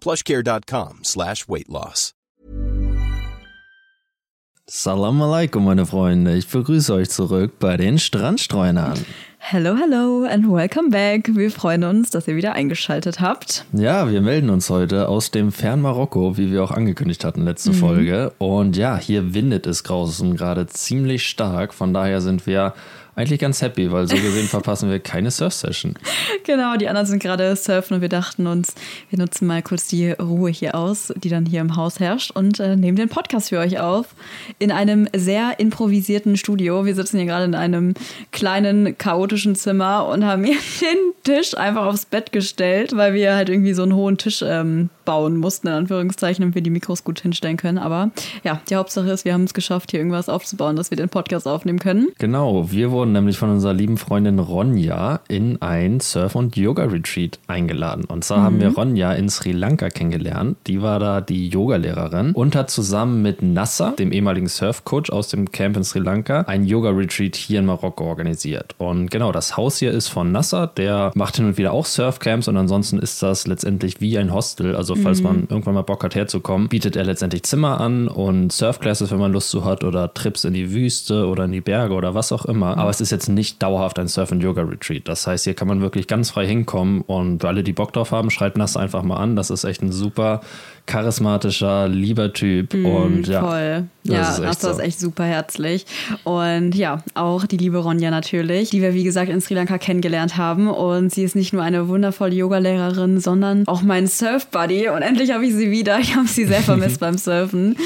plushcare.com slash weight loss. Salam alaikum, meine Freunde. Ich begrüße euch zurück bei den Strandstreunern. Hello, hello and welcome back. Wir freuen uns, dass ihr wieder eingeschaltet habt. Ja, wir melden uns heute aus dem Fernmarokko, wie wir auch angekündigt hatten letzte Folge. Und ja, hier windet es draußen gerade ziemlich stark. Von daher sind wir eigentlich ganz happy, weil so gesehen verpassen wir keine Surf-Session. Genau, die anderen sind gerade surfen und wir dachten uns, wir nutzen mal kurz die Ruhe hier aus, die dann hier im Haus herrscht und äh, nehmen den Podcast für euch auf in einem sehr improvisierten Studio. Wir sitzen hier gerade in einem kleinen, chaotischen Zimmer und haben hier den Tisch einfach aufs Bett gestellt, weil wir halt irgendwie so einen hohen Tisch ähm, bauen mussten, in Anführungszeichen, damit wir die Mikros gut hinstellen können. Aber ja, die Hauptsache ist, wir haben es geschafft, hier irgendwas aufzubauen, dass wir den Podcast aufnehmen können. Genau, wir wurden nämlich von unserer lieben Freundin Ronja in ein Surf- und Yoga-Retreat eingeladen. Und zwar haben wir Ronja in Sri Lanka kennengelernt. Die war da die Yogalehrerin und hat zusammen mit Nasser, dem ehemaligen Surfcoach aus dem Camp in Sri Lanka, ein Yoga-Retreat hier in Marokko organisiert. Und genau, das Haus hier ist von Nasser, der macht hin und wieder auch Surfcamps und ansonsten ist das letztendlich wie ein Hostel. Also falls man irgendwann mal Bock hat herzukommen, bietet er letztendlich Zimmer an und Surfclasses, wenn man Lust zu hat oder Trips in die Wüste oder in die Berge oder was auch immer. Aber es ist jetzt nicht dauerhaft ein Surf- und Yoga-Retreat. Das heißt, hier kann man wirklich ganz frei hinkommen und für alle, die Bock drauf haben, schreibt Nasser einfach mal an. Das ist echt ein super charismatischer, lieber Typ. und ja, Mm, Voll. das Ja, ist echt so. ist echt super herzlich. Und ja, auch die liebe Ronja natürlich, die wir wie gesagt in Sri Lanka kennengelernt haben. Und sie ist nicht nur eine wundervolle Yogalehrerin, sondern auch mein Surf-Buddy. Und endlich habe ich sie wieder. Ich habe sie sehr vermisst beim Surfen.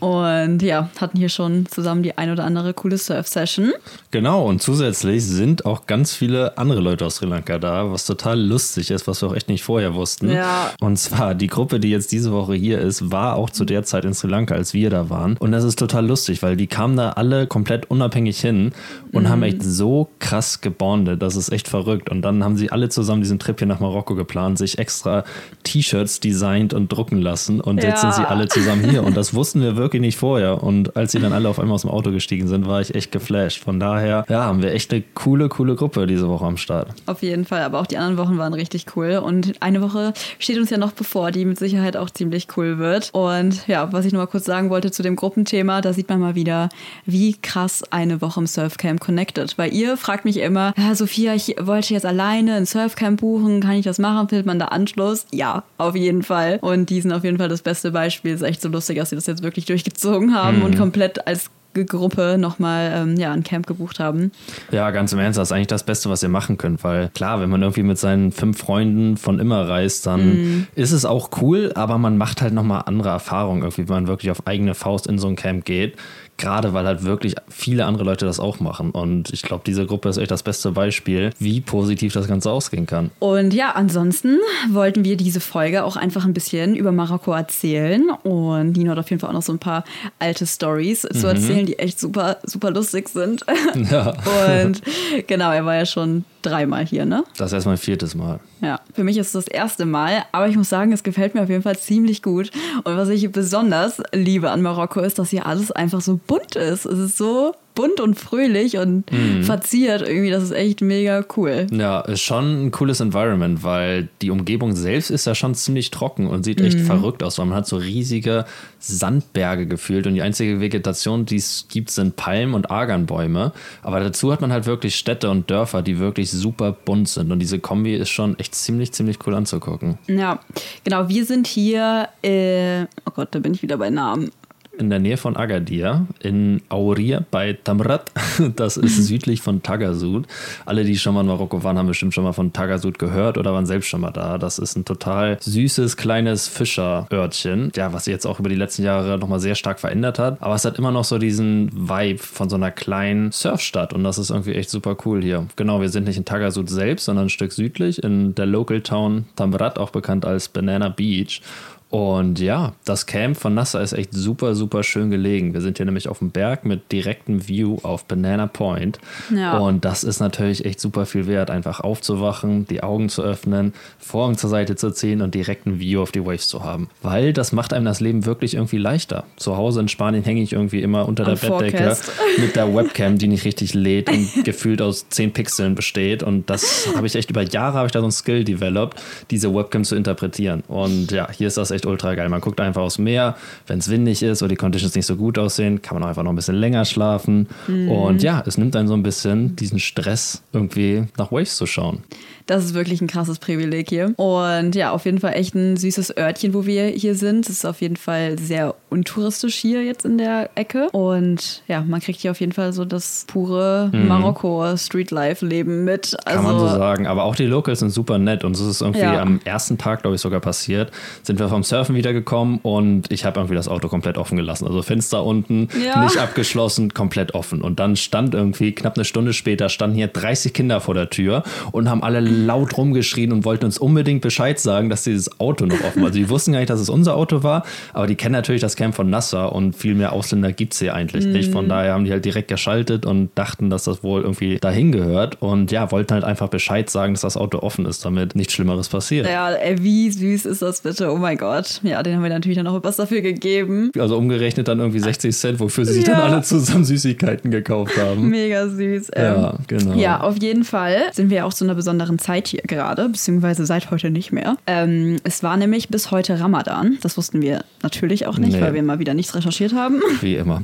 Und ja, hatten hier schon zusammen die ein oder andere coole Surf-Session. Genau, und zusätzlich sind auch ganz viele andere Leute aus Sri Lanka da, was total lustig ist, was wir auch echt nicht vorher wussten. Ja. Und zwar die Gruppe, die jetzt diese Woche hier ist, war auch zu der Zeit in Sri Lanka, als wir da waren. Und das ist total lustig, weil die kamen da alle komplett unabhängig hin und haben echt so krass gebondet. Das ist echt verrückt. Und dann haben sie alle zusammen diesen Trip hier nach Marokko geplant, sich extra T-Shirts designt und drucken lassen. Und jetzt Ja. sind sie alle zusammen hier. Und das wussten wir wirklich nicht vorher. Und als sie dann alle auf einmal aus dem Auto gestiegen sind, war ich echt geflasht. Von daher, ja, haben wir echt eine coole, coole Gruppe diese Woche am Start. Auf jeden Fall, aber auch die anderen Wochen waren richtig cool. Und eine Woche steht uns ja noch bevor, die mit Sicherheit auch ziemlich cool wird. Und ja, was ich nur mal kurz sagen wollte zu dem Gruppenthema, da sieht man mal wieder, wie krass eine Woche im Surfcamp connected. Weil ihr fragt mich immer, ja, Sophia, ich wollte jetzt alleine ein Surfcamp buchen, kann ich das machen? Findet man da Anschluss? Ja, auf jeden Fall. Und die sind auf jeden Fall das beste Beispiel. Ist echt so lustig, dass sie das jetzt wirklich durchgezogen haben und komplett als Gruppe nochmal ähm, ja, ein Camp gebucht haben. Ja, ganz im Ernst, das ist eigentlich das Beste, was ihr machen könnt, weil klar, wenn man irgendwie mit seinen fünf Freunden von immer reist, dann ist es auch cool, aber man macht halt nochmal andere Erfahrungen, irgendwie, wenn man wirklich auf eigene Faust in so ein Camp geht. Gerade weil halt wirklich viele andere Leute das auch machen. Und ich glaube, diese Gruppe ist echt das beste Beispiel, wie positiv das Ganze ausgehen kann. Und ja, ansonsten wollten wir diese Folge auch einfach ein bisschen über Marokko erzählen. Und Nino hat auf jeden Fall auch noch so ein paar alte Stories zu erzählen, erzählen, die echt super, super lustig sind. Ja. Und genau, er war ja schon dreimal hier, ne? Das ist erst mein viertes Mal. Ja, für mich ist es das erste Mal, aber ich muss sagen, es gefällt mir auf jeden Fall ziemlich gut. Und was ich besonders liebe an Marokko ist, dass hier alles einfach so bunt ist. Es ist so bunt und fröhlich und Mhm. verziert irgendwie. Das ist echt mega cool. Ja, ist schon ein cooles Environment, weil die Umgebung selbst ist ja schon ziemlich trocken und sieht Mhm. echt verrückt aus, weil man hat so riesige Sandberge gefühlt und die einzige Vegetation, die es gibt, sind Palmen und Arganbäume. Aber dazu hat man halt wirklich Städte und Dörfer, die wirklich super bunt sind und diese Kombi ist schon echt ziemlich, ziemlich cool anzugucken. Ja, genau. Wir sind hier, äh, oh Gott, da bin ich wieder bei Namen. In der Nähe von Agadir, in Aurir bei Tamrat. Das ist südlich von Tagasud. Alle, die schon mal in Marokko waren, haben bestimmt schon mal von Tagasud gehört oder waren selbst schon mal da. Das ist ein total süßes, kleines Fischerörtchen, ja, was sich jetzt auch über die letzten Jahre nochmal sehr stark verändert hat. Aber es hat immer noch so diesen Vibe von so einer kleinen Surfstadt und das ist irgendwie echt super cool hier. Genau, wir sind nicht in Tagasud selbst, sondern ein Stück südlich in der Local Town Tamrat, auch bekannt als Banana Beach. Und ja, das Camp von Nasser ist echt super, super schön gelegen. Wir sind hier nämlich auf dem Berg mit direktem View auf Banana Point. Ja. Und das ist natürlich echt super viel wert, einfach aufzuwachen, die Augen zu öffnen, Vorhang zur Seite zu ziehen und direkten View auf die Waves zu haben. Weil das macht einem das Leben wirklich irgendwie leichter. Zu Hause in Spanien hänge ich irgendwie immer unter der Am Bettdecke mit der Webcam, die nicht richtig lädt und gefühlt aus 10 Pixeln besteht. Und das habe ich echt über Jahre habe ich da so ein Skill developed, diese Webcam zu interpretieren. Und ja, hier ist das echt ultra geil. Man guckt einfach aufs Meer, wenn es windig ist oder die Conditions nicht so gut aussehen, kann man auch einfach noch ein bisschen länger schlafen. Und ja, es nimmt einen so ein bisschen diesen Stress, irgendwie nach Waves zu schauen. Das ist wirklich ein krasses Privileg hier. Und ja, auf jeden Fall echt ein süßes Örtchen, wo wir hier sind. Es ist auf jeden Fall sehr untouristisch hier jetzt in der Ecke. Und ja, man kriegt hier auf jeden Fall so das pure Marokko Streetlife-Leben mit. Mhm. Kann man so sagen. Aber auch die Locals sind super nett. Und es ist irgendwie Also Ja. am ersten Tag, glaube ich, sogar passiert. Sind wir vom Surfen wiedergekommen und ich habe irgendwie das Auto komplett offen gelassen. Also Fenster unten, Ja. nicht abgeschlossen, komplett offen. Und dann stand irgendwie, knapp eine Stunde später, standen hier 30 Kinder vor der Tür und haben alle laut rumgeschrien und wollten uns unbedingt Bescheid sagen, dass dieses Auto noch offen war. Also die wussten gar nicht, dass es unser Auto war, aber die kennen natürlich das Camp von Nasser und viel mehr Ausländer gibt es hier eigentlich nicht. Mhm. Von daher haben die halt direkt geschaltet und dachten, dass das wohl irgendwie dahin gehört und ja, wollten halt einfach Bescheid sagen, dass das Auto offen ist, damit nichts Schlimmeres passiert. Ja, ey, wie süß ist das bitte? Oh mein Gott. Ja, den haben wir natürlich dann noch was dafür gegeben. Also umgerechnet dann irgendwie 60 Cent, wofür sie sich Ja. dann alle zusammen Süßigkeiten gekauft haben. Mega süß. Ähm, Ja, genau. Ja, auf jeden Fall sind wir auch zu einer besonderen Zeit hier gerade, beziehungsweise seit heute nicht mehr. Ähm, es war nämlich bis heute Ramadan. Das wussten wir natürlich auch nicht, Nee. weil wir mal wieder nichts recherchiert haben. Wie immer.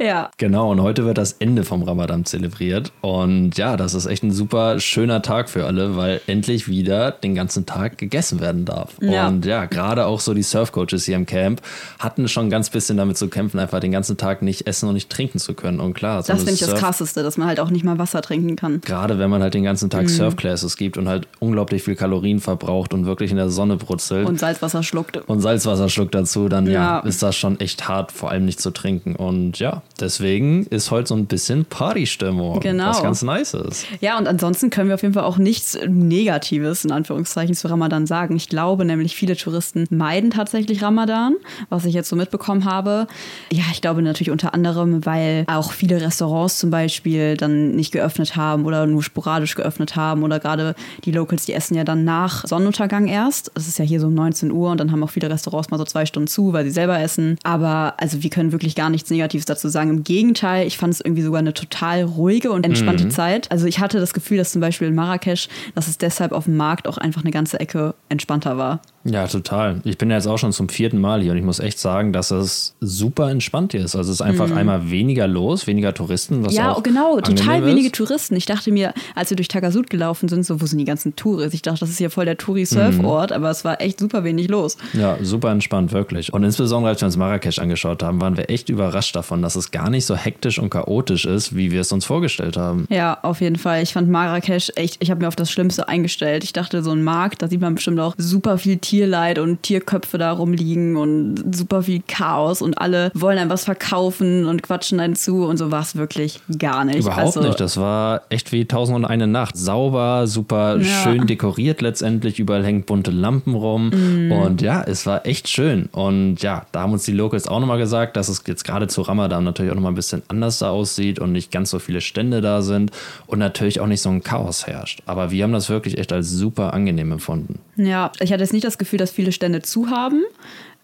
ja. Genau, und heute wird das Ende vom Ramadan zelebriert. Und ja, das ist echt ein super schöner Tag für alle, weil endlich wieder den ganzen Tag gegessen werden darf. Ja. Und ja, gerade auch so die Surfcoaches hier im Camp hatten schon ganz bisschen damit zu kämpfen, einfach den ganzen Tag nicht essen und nicht trinken zu können. Und klar, so Das finde ich das Krasseste, dass man halt auch nicht mal Wasser trinken kann. Gerade wenn man halt den ganzen Mhm. Tag Surfclasses gibt und halt unglaublich viel Kalorien verbraucht und wirklich in der Sonne brutzelt Und Salzwasser schluckt. und Salzwasser schluckt dazu, dann ja. Ja. ist das schon echt hart, vor allem nicht zu trinken. Und ja, deswegen ist heute so ein bisschen Partystimmung, Genau. was ganz nice ist. Ja, und ansonsten können wir auf jeden Fall auch nichts Negatives in Anführungszeichen zu Ramadan sagen. Ich glaube nämlich, viele Touristen meiden tatsächlich Ramadan, was ich jetzt so mitbekommen habe. Ja, ich glaube natürlich unter anderem, weil auch viele Restaurants zum Beispiel dann nicht geöffnet haben oder nur sporadisch geöffnet haben oder gerade die Locals, die essen ja dann nach Sonnenuntergang erst. Es ist ja hier so um 19 Uhr und dann haben auch viele Restaurants mal so zwei Stunden zu, weil sie selber essen. Aber also wir können wirklich gar nichts Negatives dazu sagen. Im Gegenteil, ich fand es irgendwie sogar eine total ruhige und entspannte Zeit. Also ich hatte das Gefühl, dass zum Beispiel in Marrakesch, dass es deshalb auf dem Markt auch einfach eine ganze Ecke entspannter war. Ja, total. Ich bin ja jetzt auch schon zum vierten Mal hier und ich muss echt sagen, dass es super entspannt hier ist. Also es ist einfach einmal weniger los, weniger Touristen. Was Mhm. ja, auch genau, total wenige ist. Touristen. Ich dachte mir, als wir durch Tagasud gelaufen sind, so, wo sind die ganzen Touristen? Ich dachte, das ist hier voll der Touri-Surfort, aber es war echt super wenig los. Ja, super entspannt, wirklich. Und insbesondere, als wir uns Marrakesch angeschaut haben, waren wir echt überrascht davon, dass es gar nicht so hektisch und chaotisch ist, wie wir es uns vorgestellt haben. Ja, auf jeden Fall. Ich fand Marrakesch echt, ich habe mir auf das Schlimmste eingestellt. Ich dachte, so ein Markt, da sieht man bestimmt auch super viel Tierleid und Tierköpfe da rumliegen und super viel Chaos und alle wollen einem was verkaufen und quatschen einen zu und so war es wirklich gar nicht. Überhaupt Also, nicht. Das war echt wie Tausend und eine Nacht. Sauber, super super ja. schön dekoriert letztendlich. Überall hängen bunte Lampen rum. Mhm. Und ja, es war echt schön. Und ja, da haben uns die Locals auch nochmal gesagt, dass es jetzt gerade zu Ramadan natürlich auch nochmal ein bisschen anders da aussieht und nicht ganz so viele Stände da sind und natürlich auch nicht so ein Chaos herrscht. Aber wir haben das wirklich echt als super angenehm empfunden. Ja, ich hatte jetzt nicht das Gefühl, dass viele Stände zu haben.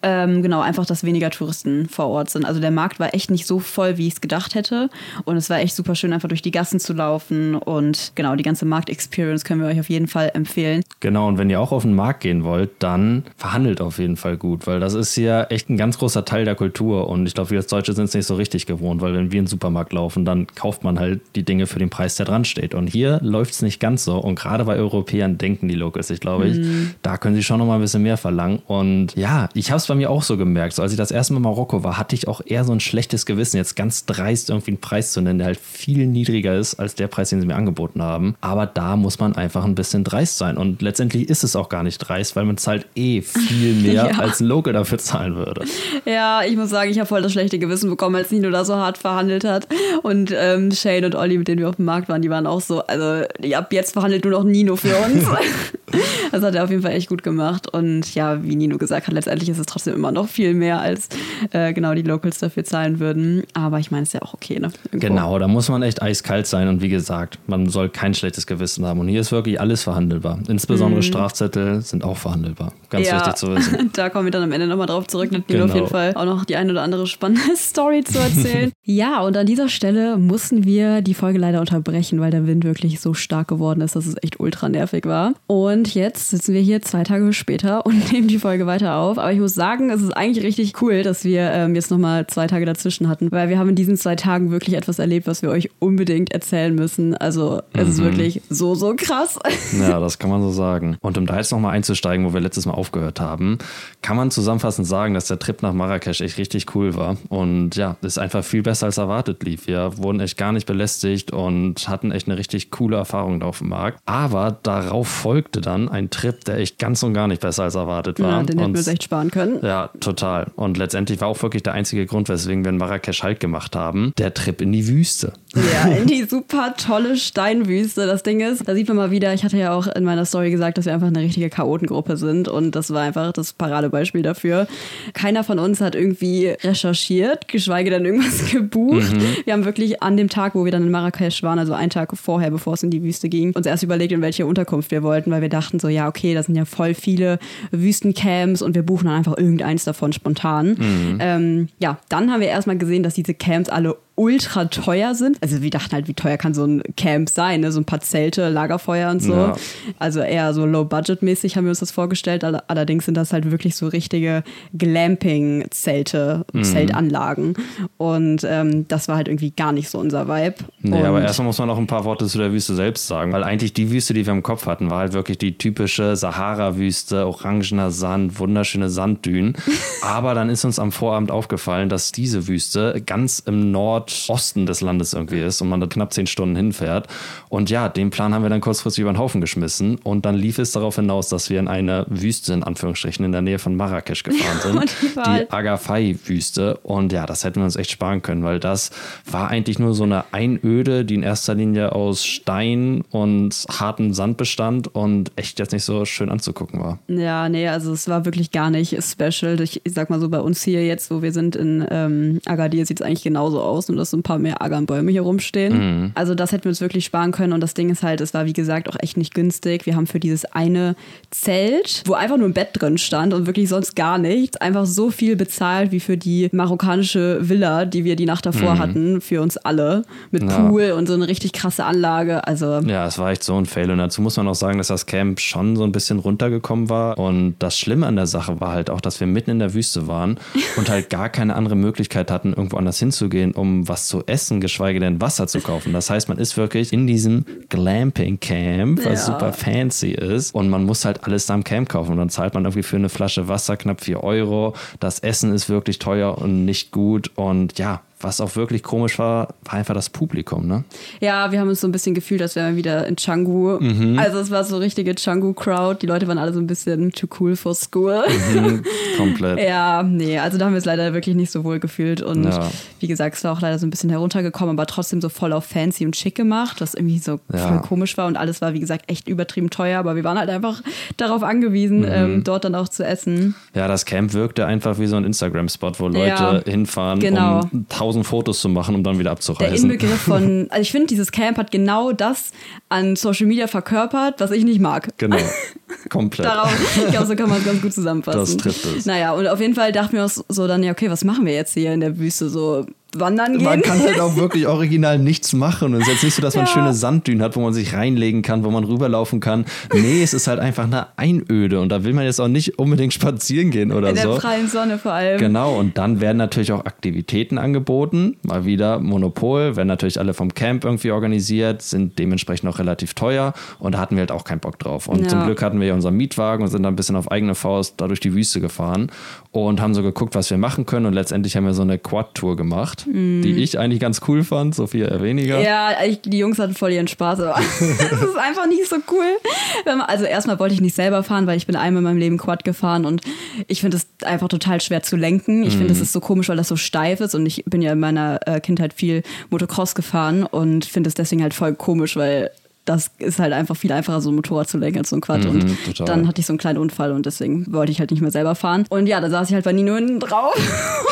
Ähm, genau, einfach, dass weniger Touristen vor Ort sind. Also der Markt war echt nicht so voll, wie ich es gedacht hätte. Und es war echt super schön, einfach durch die Gassen zu laufen. Und genau, die ganze Markt-Experience können wir euch auf jeden Fall empfehlen. Genau, und wenn ihr auch auf den Markt gehen wollt, dann verhandelt auf jeden Fall gut, weil das ist hier echt ein ganz großer Teil der Kultur. Und ich glaube, wir als Deutsche sind es nicht so richtig gewohnt, weil wenn wir in den Supermarkt laufen, dann kauft man halt die Dinge für den Preis, der dran steht. Und hier läuft es nicht ganz so. Und gerade bei Europäern denken die Locals, ich glaube, ich, mhm. da können sie schon noch mal ein bisschen mehr verlangen. Und ja, ich habe es bei mir auch so gemerkt. So, als ich das erste Mal in Marokko war, hatte ich auch eher so ein schlechtes Gewissen, jetzt ganz dreist irgendwie einen Preis zu nennen, der halt viel niedriger ist als der Preis, den sie mir angeboten haben. Aber da muss man einfach ein bisschen dreist sein. Und letztendlich ist es auch gar nicht dreist, weil man zahlt eh viel mehr, ja. als ein Local dafür zahlen würde. Ja, ich muss sagen, ich habe voll das schlechte Gewissen bekommen, als Nino da so hart verhandelt hat. Und ähm, Shane und Olli, mit denen wir auf dem Markt waren, die waren auch so, also ab jetzt verhandelt nur noch Nino für uns. das hat er auf jeden Fall echt gut gemacht. Und ja, wie Nino gesagt hat, letztendlich ist es trotzdem immer noch viel mehr, als äh, genau die Locals dafür zahlen würden. Aber ich meine, es ist ja auch okay, ne? Irgendwo. Genau, da muss man echt eiskalt sein. Und wie gesagt, man soll kein schlechtes Gewissen haben. Und hier ist wirklich alles verhandelbar. Insbesondere mhm. Strafzettel sind auch verhandelbar. Ganz ja, wichtig zu wissen. da kommen wir dann am Ende nochmal drauf zurück. Dann genau. auf jeden Fall auch noch die ein oder andere spannende Story zu erzählen. ja, und an dieser Stelle mussten wir die Folge leider unterbrechen, weil der Wind wirklich so stark geworden ist, dass es echt ultra nervig war. Und jetzt sitzen wir hier zwei Tage später und nehmen die Folge weiter auf. Aber ich muss sagen, es ist eigentlich richtig cool, dass wir ähm, jetzt nochmal zwei Tage dazwischen hatten, weil wir haben in diesen zwei Tagen wirklich etwas erlebt, was wir euch unbedingt erzählen müssen. Also es mhm. ist wirklich so, so krass. Ja, das kann man so sagen. Und um da jetzt nochmal einzusteigen, wo wir letztes Mal aufgehört haben, kann man zusammenfassend sagen, dass der Trip nach Marrakesch echt richtig cool war. Und ja, ist einfach viel besser als erwartet lief. Wir wurden echt gar nicht belästigt und hatten echt eine richtig coole Erfahrung da auf dem Markt. Aber darauf folgte dann ein Trip, der echt ganz und gar nicht besser als erwartet war. Ja, den hätten wir uns echt sparen können. Ja, total. Und letztendlich war auch wirklich der einzige Grund, weswegen wir in Marrakesch Halt gemacht haben, der Trip in die Wüste. Ja, in die super tolle Steinwüste. Das Ding ist, da sieht man mal wieder, ich hatte ja auch in meiner Story gesagt, dass wir einfach eine richtige Chaotengruppe sind und das war einfach das Paradebeispiel dafür. Keiner von uns hat irgendwie recherchiert, geschweige denn irgendwas gebucht. Mhm. Wir haben wirklich an dem Tag, wo wir dann in Marrakesch waren, also einen Tag vorher, bevor es in die Wüste ging, uns erst überlegt, in welche Unterkunft wir wollten, weil wir dachten so, ja, okay, das sind ja voll viele Wüstencamps und wir buchen dann einfach irgendeins davon spontan. Mhm. Ähm, ja, dann haben wir erstmal gesehen, dass diese Camps alle ultra teuer sind. Also wir dachten halt, wie teuer kann so ein Camp sein, ne? so ein paar Zelte, Lagerfeuer und so. Ja. Also eher so low-budget-mäßig haben wir uns das vorgestellt. Allerdings sind das halt wirklich so richtige Glamping-Zelte, mhm. Zeltanlagen. Und ähm, das war halt irgendwie gar nicht so unser Vibe. Nee, und aber erstmal muss man noch ein paar Worte zu der Wüste selbst sagen, weil eigentlich die Wüste, die wir im Kopf hatten, war halt wirklich die typische Sahara-Wüste, orangener Sand, wunderschöne Sanddünen. aber dann ist uns am Vorabend aufgefallen, dass diese Wüste ganz im Nord Nordosten des Landes irgendwie ist und man da knapp zehn Stunden hinfährt. Und ja, den Plan haben wir dann kurzfristig über den Haufen geschmissen und dann lief es darauf hinaus, dass wir in eine Wüste in Anführungsstrichen in der Nähe von Marrakesch gefahren sind. die Agafay-Wüste. Und ja, das hätten wir uns echt sparen können, weil das war eigentlich nur so eine Einöde, die in erster Linie aus Stein und hartem Sand bestand und echt jetzt nicht so schön anzugucken war. Ja, nee, also es war wirklich gar nicht special. Ich, ich sag mal so, bei uns hier jetzt, wo wir sind in ähm, Agadir, sieht es eigentlich genauso aus und dass so ein paar mehr Agernbäume hier rumstehen. Mhm. Also das hätten wir uns wirklich sparen können und das Ding ist halt, es war wie gesagt auch echt nicht günstig. Wir haben für dieses eine Zelt, wo einfach nur ein Bett drin stand und wirklich sonst gar nichts, einfach so viel bezahlt wie für die marokkanische Villa, die wir die Nacht davor mhm. hatten, für uns alle. Mit ja. Pool und so eine richtig krasse Anlage. Also ja, es war echt so ein Fail. Und dazu muss man auch sagen, dass das Camp schon so ein bisschen runtergekommen war. Und das Schlimme an der Sache war halt auch, dass wir mitten in der Wüste waren und halt gar keine andere Möglichkeit hatten, irgendwo anders hinzugehen, um was zu essen, geschweige denn Wasser zu kaufen. Das heißt, man ist wirklich in diesem Glamping Camp, was ja. super fancy ist. Und man muss halt alles da im Camp kaufen. Und dann zahlt man irgendwie für eine Flasche Wasser knapp 4 Euro. Das Essen ist wirklich teuer und nicht gut. Und ja, was auch wirklich komisch war, war einfach das Publikum, ne? Ja, wir haben uns so ein bisschen gefühlt, als wären wir wieder in Canggu. Mhm. Also es war so richtige Canggu-Crowd. Die Leute waren alle so ein bisschen too cool for school. Mhm, komplett. Ja, nee, also da haben wir es leider wirklich nicht so wohl gefühlt. Und Ja. wie gesagt, es war auch leider so ein bisschen heruntergekommen, aber trotzdem so voll auf fancy und schick gemacht, was irgendwie so Ja. voll komisch war. Und alles war, wie gesagt, echt übertrieben teuer. Aber wir waren halt einfach darauf angewiesen, Mhm. ähm, dort dann auch zu essen. Ja, das Camp wirkte einfach wie so ein Instagram-Spot, wo Leute Ja, hinfahren, genau. um tausend Fotos zu machen, um dann wieder Der abzureisen. Inbegriff von, also ich finde, dieses Camp hat genau das an Social Media verkörpert, was ich nicht mag. Genau. Komplett. Darauf, ich glaube, so kann man es ganz gut zusammenfassen. Das trifft es. Naja, und auf jeden Fall dachten wir uns so dann, ja, okay, was machen wir jetzt hier in der Wüste? So wandern gehen? Man kann halt auch wirklich original nichts machen. Und es ist jetzt nicht so, dass man Ja. schöne Sanddünen hat, wo man sich reinlegen kann, wo man rüberlaufen kann. Nee, es ist halt einfach eine Einöde. Und da will man jetzt auch nicht unbedingt spazieren gehen oder in der so. freien Sonne vor allem. Genau, und dann werden natürlich auch Aktivitäten angeboten. Mal wieder Monopol, werden natürlich alle vom Camp irgendwie organisiert, sind dementsprechend auch relativ teuer. Und da hatten wir halt auch keinen Bock drauf. Und Ja. zum Glück hatten wir ja unseren Mietwagen und sind dann ein bisschen auf eigene Faust da durch die Wüste gefahren und haben so geguckt, was wir machen können. Und letztendlich haben wir so eine Quad-Tour gemacht, die ich eigentlich ganz cool fand, Sophia eher weniger. Mhm. Ja, ich, die Jungs hatten voll ihren Spaß, aber das ist einfach nicht so cool. Also erstmal wollte ich nicht selber fahren, weil ich bin einmal in meinem Leben Quad gefahren und ich finde es einfach total schwer zu lenken. Ich finde, es ist so komisch, weil das so steif ist und ich bin ja in meiner äh, Kindheit viel Motocross gefahren und finde es deswegen halt voll komisch, weil das ist halt einfach viel einfacher, so ein Motorrad zu lenken als so ein Quad. und total. dann hatte ich so einen kleinen Unfall und deswegen wollte ich halt nicht mehr selber fahren. Und ja, da saß ich halt bei Nino hinten drauf.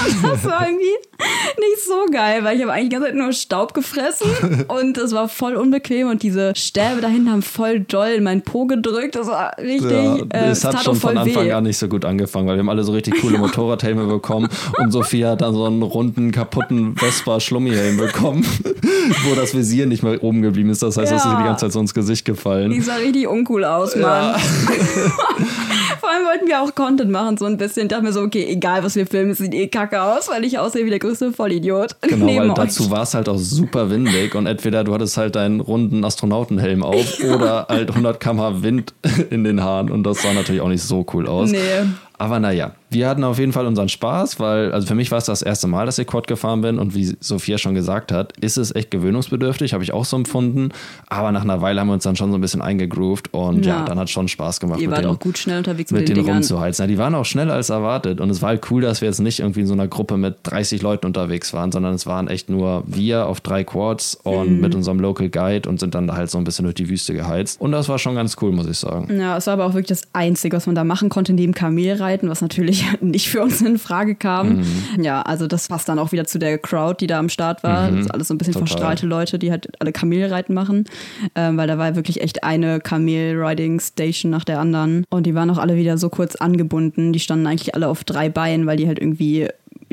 Und das war irgendwie nicht so geil, weil ich habe eigentlich die ganze Zeit nur Staub gefressen und es war voll unbequem und diese Stäbe da hinten haben voll doll in meinen Po gedrückt. Das war richtig. Ja, äh, es hat schon von Anfang weh. an nicht so gut angefangen, weil wir haben alle so richtig coole Motorradhelme bekommen und Sophia hat dann so einen runden, kaputten Vespa-Schlummi-Helm bekommen, wo das Visier nicht mehr oben geblieben ist. Das heißt, das ist Ja. die ganze Zeit so ins Gesicht gefallen. Die sah richtig uncool aus, Mann. Vor allem wollten wir auch Content machen, so ein bisschen. Ich dachte mir so, okay, egal was wir filmen, es sieht eh kacke aus, weil ich aussehe wie der größte Vollidiot. Genau, weil euch. dazu war es halt auch super windig und entweder du hattest halt deinen runden Astronautenhelm auf oder halt 100 km Wind in den Haaren und das sah natürlich auch nicht so cool aus. Nee. Aber naja, wir hatten auf jeden Fall unseren Spaß, weil, also für mich war es das erste Mal, dass ich Quad gefahren bin und wie Sophia schon gesagt hat, ist es echt gewöhnungsbedürftig, habe ich auch so empfunden. Aber nach einer Weile haben wir uns dann schon so ein bisschen eingegroovt und ja, Ja. dann hat schon Spaß gemacht. Ihr wart den- auch gut schnell unterwegs mit mit, den denen Dingern. rumzuheizen. Ja, die waren auch schneller als erwartet. Und es war halt cool, dass wir jetzt nicht irgendwie in so einer Gruppe mit 30 Leuten unterwegs waren, sondern es waren echt nur wir auf drei Quads und Mhm. mit unserem Local Guide und sind dann da halt so ein bisschen durch die Wüste geheizt. Und das war schon ganz cool, muss ich sagen. Ja, es war aber auch wirklich das Einzige, was man da machen konnte, neben Kamelreiten, was natürlich nicht für uns in Frage kam. Mhm. Ja, also das passt dann auch wieder zu der Crowd, die da am Start war. Das ist alles so ein bisschen Mhm. Total. verstrahlte Leute, die halt alle Kamelreiten machen. Ähm, weil da war wirklich echt eine Kamel-Riding-Station nach der anderen. Und die waren auch alle wieder so kurz angebunden. Die standen eigentlich alle auf drei Beinen, weil die halt irgendwie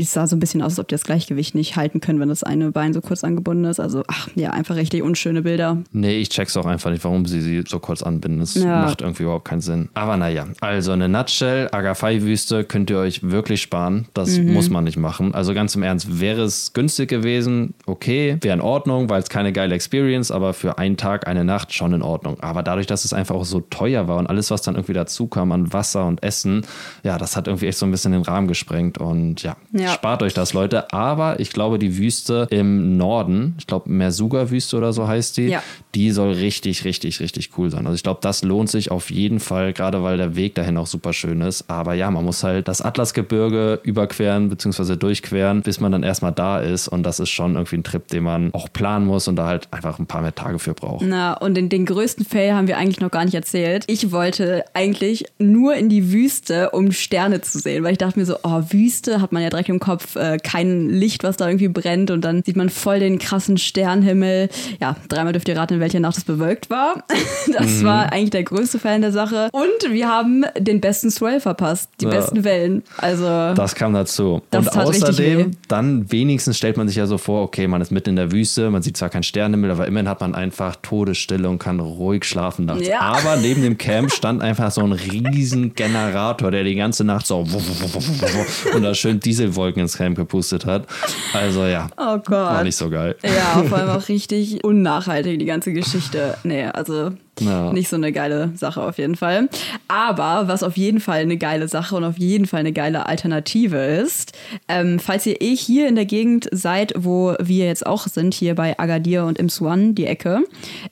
es sah so ein bisschen aus, als ob die das Gleichgewicht nicht halten können, wenn das eine Bein so kurz angebunden ist. Also, ach, ja, einfach richtig unschöne Bilder. Nee, ich check's auch einfach nicht, warum sie sie so kurz anbinden. Das Ja. macht irgendwie überhaupt keinen Sinn. Aber naja, also eine Nutshell, Agafai-Wüste könnt ihr euch wirklich sparen. Das Mhm. muss man nicht machen. Also ganz im Ernst, wäre es günstig gewesen, okay, wäre in Ordnung, weil es keine geile Experience, aber für einen Tag, eine Nacht schon in Ordnung. Aber dadurch, dass es einfach auch so teuer war und alles, was dann irgendwie dazu kam an Wasser und Essen, ja, das hat irgendwie echt so ein bisschen den Rahmen gesprengt. Und ja, Ja. Spart euch das, Leute. Aber ich glaube, die Wüste im Norden, ich glaube, Mersuga-Wüste oder so heißt die, Ja. die soll richtig, richtig, richtig cool sein. Also ich glaube, das lohnt sich auf jeden Fall, gerade weil der Weg dahin auch super schön ist. Aber ja, man muss halt das Atlasgebirge überqueren bzw. durchqueren, bis man dann erstmal da ist. Und das ist schon irgendwie ein Trip, den man auch planen muss und da halt einfach ein paar mehr Tage für braucht. Na, und den, den größten Fail haben wir eigentlich noch gar nicht erzählt. Ich wollte eigentlich nur in die Wüste, um Sterne zu sehen, weil ich dachte mir so, oh, Wüste hat man ja direkt im Kopf, äh, kein Licht, was da irgendwie brennt und dann sieht man voll den krassen Sternhimmel. Ja, dreimal dürft ihr raten, in welcher Nacht es bewölkt war. Das war eigentlich der größte Fan der Sache. Und wir haben den besten Swell verpasst, die Ja. besten Wellen. Also, Das kam dazu. Das und außerdem, dann wenigstens stellt man sich ja so vor, okay, man ist mitten in der Wüste, man sieht zwar keinen Sternenhimmel, aber immerhin hat man einfach Todesstille und kann ruhig schlafen nachts. Ja. Aber neben dem Camp stand einfach so ein riesen Generator, der die ganze Nacht so und da schön Dieselwolken ins Camp gepustet hat. Also ja, oh Gott. war nicht so geil. Ja, vor allem auch richtig unnachhaltig, die ganze Geschichte. Nee, also ja. nicht so eine geile Sache auf jeden Fall. Aber was auf jeden Fall eine geile Sache und auf jeden Fall eine geile Alternative ist, ähm, falls ihr eh hier in der Gegend seid, wo wir jetzt auch sind, hier bei Agadir und im Swan, die Ecke,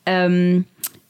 ähm,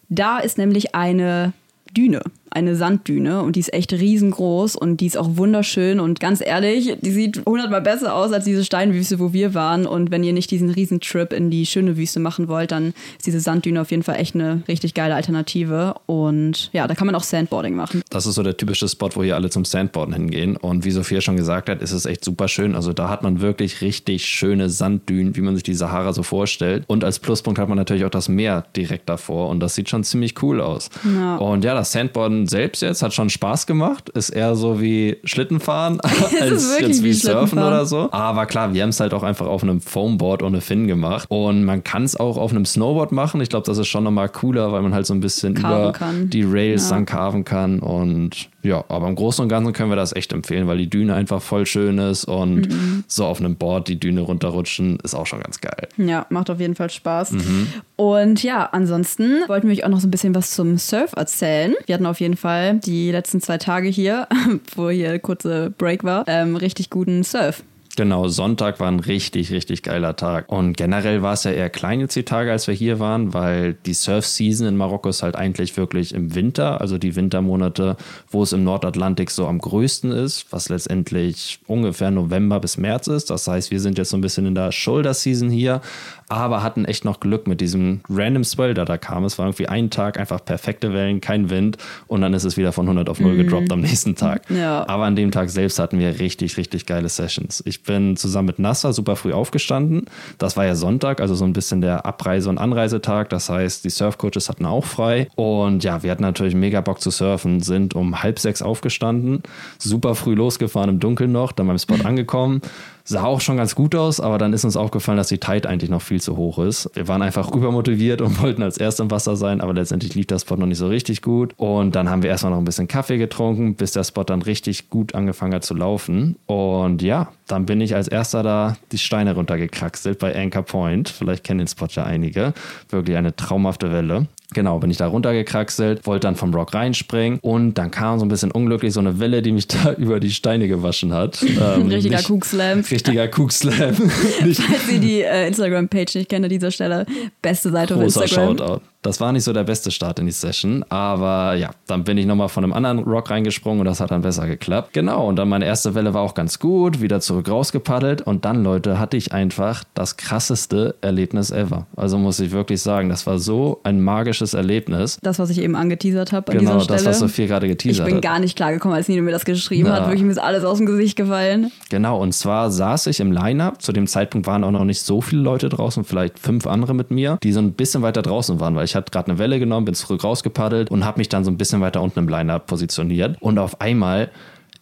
da ist nämlich eine Düne eine Sanddüne und die ist echt riesengroß und die ist auch wunderschön und ganz ehrlich, die sieht hundertmal besser aus als diese Steinwüste, wo wir waren und wenn ihr nicht diesen Riesentrip in die schöne Wüste machen wollt, dann ist diese Sanddüne auf jeden Fall echt eine richtig geile Alternative und ja, da kann man auch Sandboarding machen. Das ist so der typische Spot, wo hier alle zum Sandboarden hingehen und wie Sophia schon gesagt hat, ist es echt super schön, also da hat man wirklich richtig schöne Sanddünen, wie man sich die Sahara so vorstellt und als Pluspunkt hat man natürlich auch das Meer direkt davor und das sieht schon ziemlich cool aus. Ja. Und ja, das Sandboarden selbst jetzt hat schon Spaß gemacht. Ist eher so wie Schlittenfahren als jetzt wie, wie Surfen oder so. Aber klar, wir haben es halt auch einfach auf einem Foamboard ohne Fin gemacht. Und man kann es auch auf einem Snowboard machen. Ich glaube, das ist schon nochmal cooler, weil man halt so ein bisschen Carven über kann. die Rails ja. dann carven kann. Und ja, aber im Großen und Ganzen können wir das echt empfehlen, weil die Düne einfach voll schön ist und mhm. so auf einem Board die Düne runterrutschen ist auch schon ganz geil. Ja, macht auf jeden Fall Spaß. Mhm. Und ja, ansonsten wollten wir euch auch noch so ein bisschen was zum Surf erzählen. Wir hatten auf jeden Fall die letzten zwei Tage hier, wo hier kurze Break war, ähm, richtig guten Surf. Genau, Sonntag war ein richtig, richtig geiler Tag. Und generell war es ja eher klein jetzt die Tage, als wir hier waren, weil die Surf-Season in Marokko ist halt eigentlich wirklich im Winter, also die Wintermonate, wo es im Nordatlantik so am größten ist, was letztendlich ungefähr November bis März ist. Das heißt, wir sind jetzt so ein bisschen in der Shoulder-Season hier, aber hatten echt noch Glück mit diesem random Swell, der da kam. Es war irgendwie ein Tag einfach perfekte Wellen, kein Wind und dann ist es wieder von 100 auf 0 mhm. gedroppt am nächsten Tag. Ja. Aber an dem Tag selbst hatten wir richtig, richtig geile Sessions. Ich bin zusammen mit Nasser super früh aufgestanden. Das war ja Sonntag, also so ein bisschen der Abreise- und Anreisetag. Das heißt, die Surfcoaches hatten auch frei. Und ja, wir hatten natürlich mega Bock zu surfen, sind um halb sechs aufgestanden, super früh losgefahren im Dunkeln noch, dann beim Spot angekommen Sah auch schon ganz gut aus, aber dann ist uns aufgefallen, dass die Tide eigentlich noch viel zu hoch ist. Wir waren einfach übermotiviert und wollten als Erst im Wasser sein, aber letztendlich lief der Spot noch nicht so richtig gut. Und dann haben wir erstmal noch ein bisschen Kaffee getrunken, bis der Spot dann richtig gut angefangen hat zu laufen. Und ja, dann bin ich als Erster da die Steine runtergekraxelt bei Anchor Point. Vielleicht kennen den Spot ja einige. Wirklich eine traumhafte Welle. Genau, bin ich da runtergekraxelt, wollte dann vom Rock reinspringen und dann kam so ein bisschen unglücklich so eine Welle, die mich da über die Steine gewaschen hat. Ähm, richtiger Kugslam. Richtiger Kugslam. Falls ihr die äh, Instagram-Page nicht kennt an dieser Stelle, beste Seite auf Instagram. Shoutout. Das war nicht so der beste Start in die Session, aber ja, dann bin ich nochmal von einem anderen Rock reingesprungen und das hat dann besser geklappt. Genau, und dann meine erste Welle war auch ganz gut, wieder zurück rausgepaddelt und dann, Leute, hatte ich einfach das krasseste Erlebnis ever. Also muss ich wirklich sagen, das war so ein magisches Erlebnis. Das, was ich eben angeteasert habe an genau, dieser Stelle. Genau, das, was Sophie gerade geteasert hat. Ich bin gar nicht klargekommen, als Nino mir das geschrieben ja. hat. Wirklich mir ist alles aus dem Gesicht gefallen. Genau, und zwar saß ich im Line-Up. Zu dem Zeitpunkt waren auch noch nicht so viele Leute draußen, vielleicht fünf andere mit mir, die so ein bisschen weiter draußen waren, weil ich hatte gerade eine Welle genommen, bin zurück rausgepaddelt und habe mich dann so ein bisschen weiter unten im Line-Up positioniert. Und auf einmal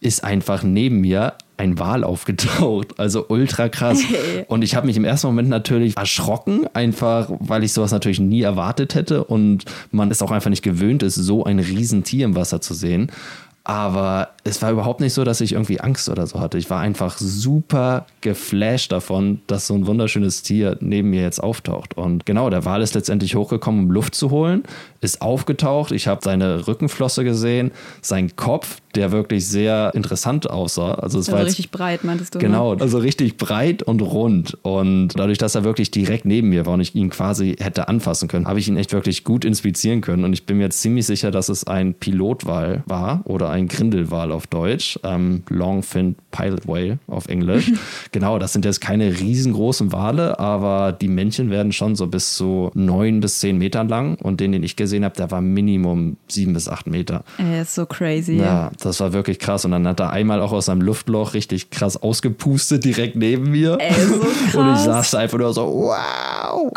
ist einfach neben mir ein Wal aufgetaucht. Also ultra krass. Und ich habe mich im ersten Moment natürlich erschrocken, einfach weil ich sowas natürlich nie erwartet hätte und man ist auch einfach nicht gewöhnt ist, so ein Riesentier im Wasser zu sehen. Aber es war überhaupt nicht so, dass ich irgendwie Angst oder so hatte. Ich war einfach super geflasht davon, dass so ein wunderschönes Tier neben mir jetzt auftaucht. Und genau, der Wal ist letztendlich hochgekommen, um Luft zu holen, ist aufgetaucht. Ich habe seine Rückenflosse gesehen, sein Kopf, der wirklich sehr interessant aussah. Also es also war jetzt, richtig breit, meintest du? Ne? Genau, ne? also richtig breit und rund. Und dadurch, dass er wirklich direkt neben mir war und ich ihn quasi hätte anfassen können, habe ich ihn echt wirklich gut inspizieren können. Und ich bin mir jetzt ziemlich sicher, dass es ein Pilotwal war oder ein Grindelwal auf Deutsch, ähm, Longfin Pilot Whale auf Englisch. genau, das sind jetzt keine riesengroßen Wale, aber die Männchen werden schon so bis zu neun bis zehn Metern lang und den, den ich gesehen habe, der war Minimum sieben bis acht Meter. Er ist so crazy. Ja, das war wirklich krass. Und dann hat er einmal auch aus seinem Luftloch richtig krass ausgepustet, direkt neben mir. Ey, so krass. Und ich saß einfach nur so, wow.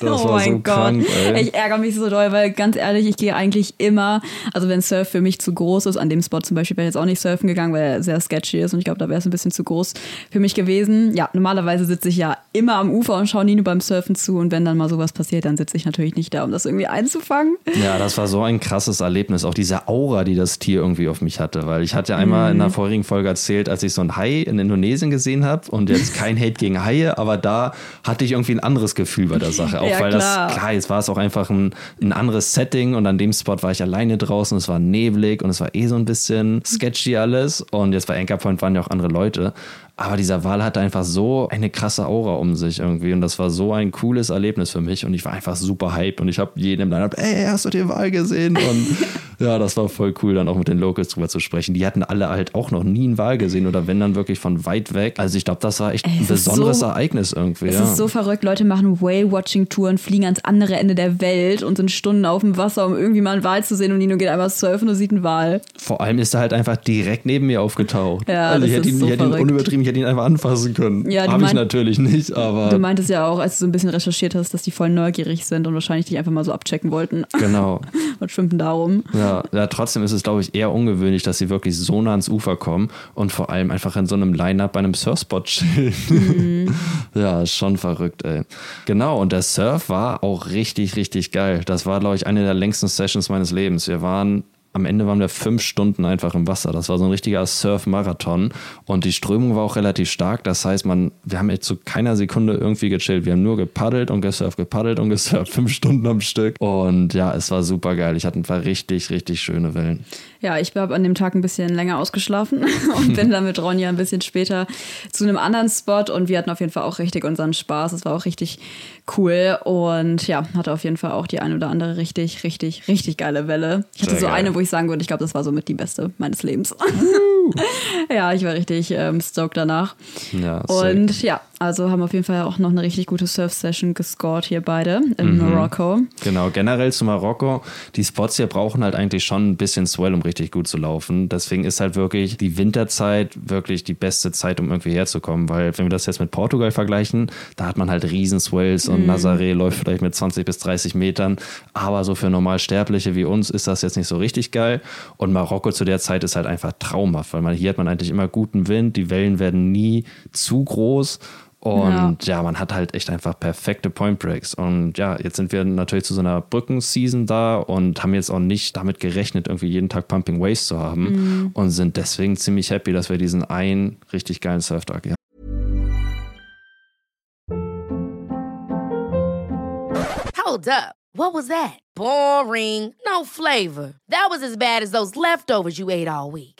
Das oh war mein so Gott. Krank, ich ärgere mich so doll, weil ganz ehrlich, ich gehe eigentlich immer, also wenn Surf für mich zu groß ist, an dem Spot zum Beispiel wäre ich jetzt auch nicht surfen gegangen, weil er sehr sketchy ist und ich glaube, da wäre es ein bisschen zu groß für mich gewesen. Ja, normalerweise sitze ich ja immer am Ufer und schaue nie nur beim Surfen zu und wenn dann mal sowas passiert, dann sitze ich natürlich nicht da, um das irgendwie einzufangen. Ja, das war so ein krasses Erlebnis. Auch diese Aura, die das Tier irgendwie auf mich hatte, weil ich hatte einmal in einer vorherigen Folge erzählt, als ich so ein Hai in Indonesien gesehen habe und jetzt kein Hate gegen Haie, aber da hatte ich irgendwie ein anderes Gefühl bei der Sache. Auch Ja, weil klar. das, klar, jetzt war es auch einfach ein, ein anderes Setting und an dem Spot war ich alleine draußen, es war neblig und es war eh so ein bisschen sketchy alles und jetzt bei Anchor Point waren ja auch andere Leute. Aber dieser Wal hatte einfach so eine krasse Aura um sich irgendwie und das war so ein cooles Erlebnis für mich und ich war einfach super hyped und ich habe jeden im Line-Up, ey, hast du den Wal gesehen? Und ja, das war voll cool, dann auch mit den Locals drüber zu sprechen. Die hatten alle halt auch noch nie einen Wal gesehen oder wenn dann wirklich von weit weg. Also ich glaube, das war echt Ey, ein besonderes so- Ereignis irgendwie. Es ja. ist so verrückt, Leute machen Whale-Watching-Touren, fliegen ans andere Ende der Welt und sind Stunden auf dem Wasser, um irgendwie mal einen Wal zu sehen und Nino geht einmal surfen und sieht einen Wal. Vor allem ist er halt einfach direkt neben mir aufgetaucht. Ja, also ich das hätte ihn, so ich hätte ihn unübertrieben, ich hätte ihn einfach anfassen können. Ja, Habe ich natürlich nicht, aber Du meintest ja auch, als du so ein bisschen recherchiert hast, dass die voll neugierig sind und wahrscheinlich dich einfach mal so abchecken wollten genau. und schwimmen darum. Ja, ja, trotzdem ist es, glaube ich, eher ungewöhnlich, dass sie wirklich so nah ans Ufer kommen und vor allem einfach in so einem Line-Up bei einem Surfspot chillen. Mhm. ja, schon verrückt, ey. Genau, und der Surf war auch richtig, richtig geil. Das war, glaube ich, eine der längsten Sessions meines Lebens. Wir waren am Ende waren wir fünf Stunden einfach im Wasser. Das war so ein richtiger Surf-Marathon. Und die Strömung war auch relativ stark. Das heißt, man, wir haben jetzt zu keiner Sekunde irgendwie gechillt. Wir haben nur gepaddelt und gesurft, gepaddelt und gesurft. Fünf Stunden am Stück. Und ja, es war super geil. Ich hatte ein paar richtig, richtig schöne Wellen. Ja, ich habe an dem Tag ein bisschen länger ausgeschlafen und bin dann mit Ronja ein bisschen später zu einem anderen Spot und wir hatten auf jeden Fall auch richtig unseren Spaß. Es war auch richtig cool und ja, hatte auf jeden Fall auch die ein oder andere richtig, richtig, richtig geile Welle. Ich hatte Sehr so geil. eine, wo ich sagen würde, ich glaube, das war somit die beste meines Lebens. ja, ich war richtig ähm, stoked danach. Ja. Und ja, also haben auf jeden Fall auch noch eine richtig gute Surf-Session gescored hier beide in Mhm. Marokko. Genau, generell zu Marokko. Die Spots hier brauchen halt eigentlich schon ein bisschen Swell, um richtig gut zu laufen. Deswegen ist halt wirklich die Winterzeit wirklich die beste Zeit, um irgendwie herzukommen. Weil, wenn wir das jetzt mit Portugal vergleichen, da hat man halt riesen Swells und Nazaré läuft vielleicht mit 20 bis 30 Metern. Aber so für Normalsterbliche wie uns ist das jetzt nicht so richtig geil. Und Marokko zu der Zeit ist halt einfach traumhaft, weil man, hier hat man eigentlich immer guten Wind, die Wellen werden nie zu groß. Und ja. man hat halt echt einfach perfekte Point Breaks. Und ja, jetzt sind wir natürlich zu so einer Brückenseason da und haben jetzt auch nicht damit gerechnet, irgendwie jeden Tag Pumping Waves zu haben und sind deswegen ziemlich happy, dass wir diesen einen richtig geilen Surftag hier Hold up. What was that? Boring. No flavor. That was as bad as those leftovers you ate all week.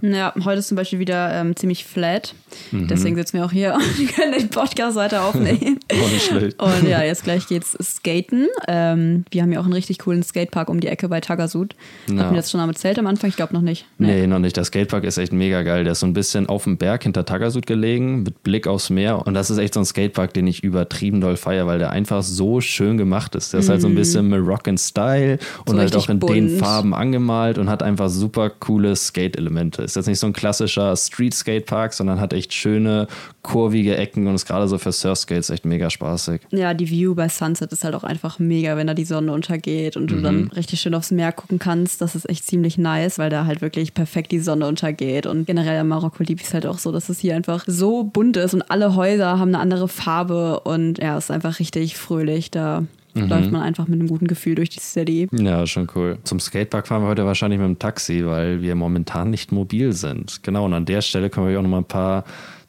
Ja, heute ist zum Beispiel wieder ähm, ziemlich flat. Mhm. Deswegen sitzen wir auch hier und können den Podcast weiter aufnehmen. Auch nicht schlecht. Und ja, jetzt gleich geht's skaten. Ähm, wir haben ja auch einen richtig coolen Skatepark um die Ecke bei Tagasud. Ja. Hatten wir das schon mal Zelt am Anfang? Ich glaube noch nicht. Nee, noch nicht. Der Skatepark ist echt mega geil. Der ist so ein bisschen auf dem Berg hinter Tagasud gelegen, mit Blick aufs Meer. Und das ist echt so ein Skatepark, den ich übertrieben doll feiere, weil der einfach so schön gemacht ist. Der ist halt so ein bisschen Moroccan-Style und So halt auch in den bunt. Farben angemalt und hat einfach super coole Skate-Elemente. Ist jetzt nicht so ein klassischer Street-Skatepark, sondern hat echt schöne, kurvige Ecken und ist gerade so für Surf-Skates echt mega spaßig. Ja, die View bei Sunset ist halt auch einfach mega, wenn da die Sonne untergeht und du Mhm. dann richtig schön aufs Meer gucken kannst. Das ist echt ziemlich nice, weil da halt wirklich perfekt die Sonne untergeht. Und generell in Marokko liebe ich es halt auch so, dass es hier einfach so bunt ist und alle Häuser haben eine andere Farbe und ja, es ist einfach richtig fröhlich. Da Mhm. läuft man einfach mit einem guten Gefühl durch die City. Ja, schon cool. Zum Skatepark fahren wir heute wahrscheinlich mit dem Taxi, weil wir momentan nicht mobil sind. Genau, und an der Stelle können wir auch noch mal ein paar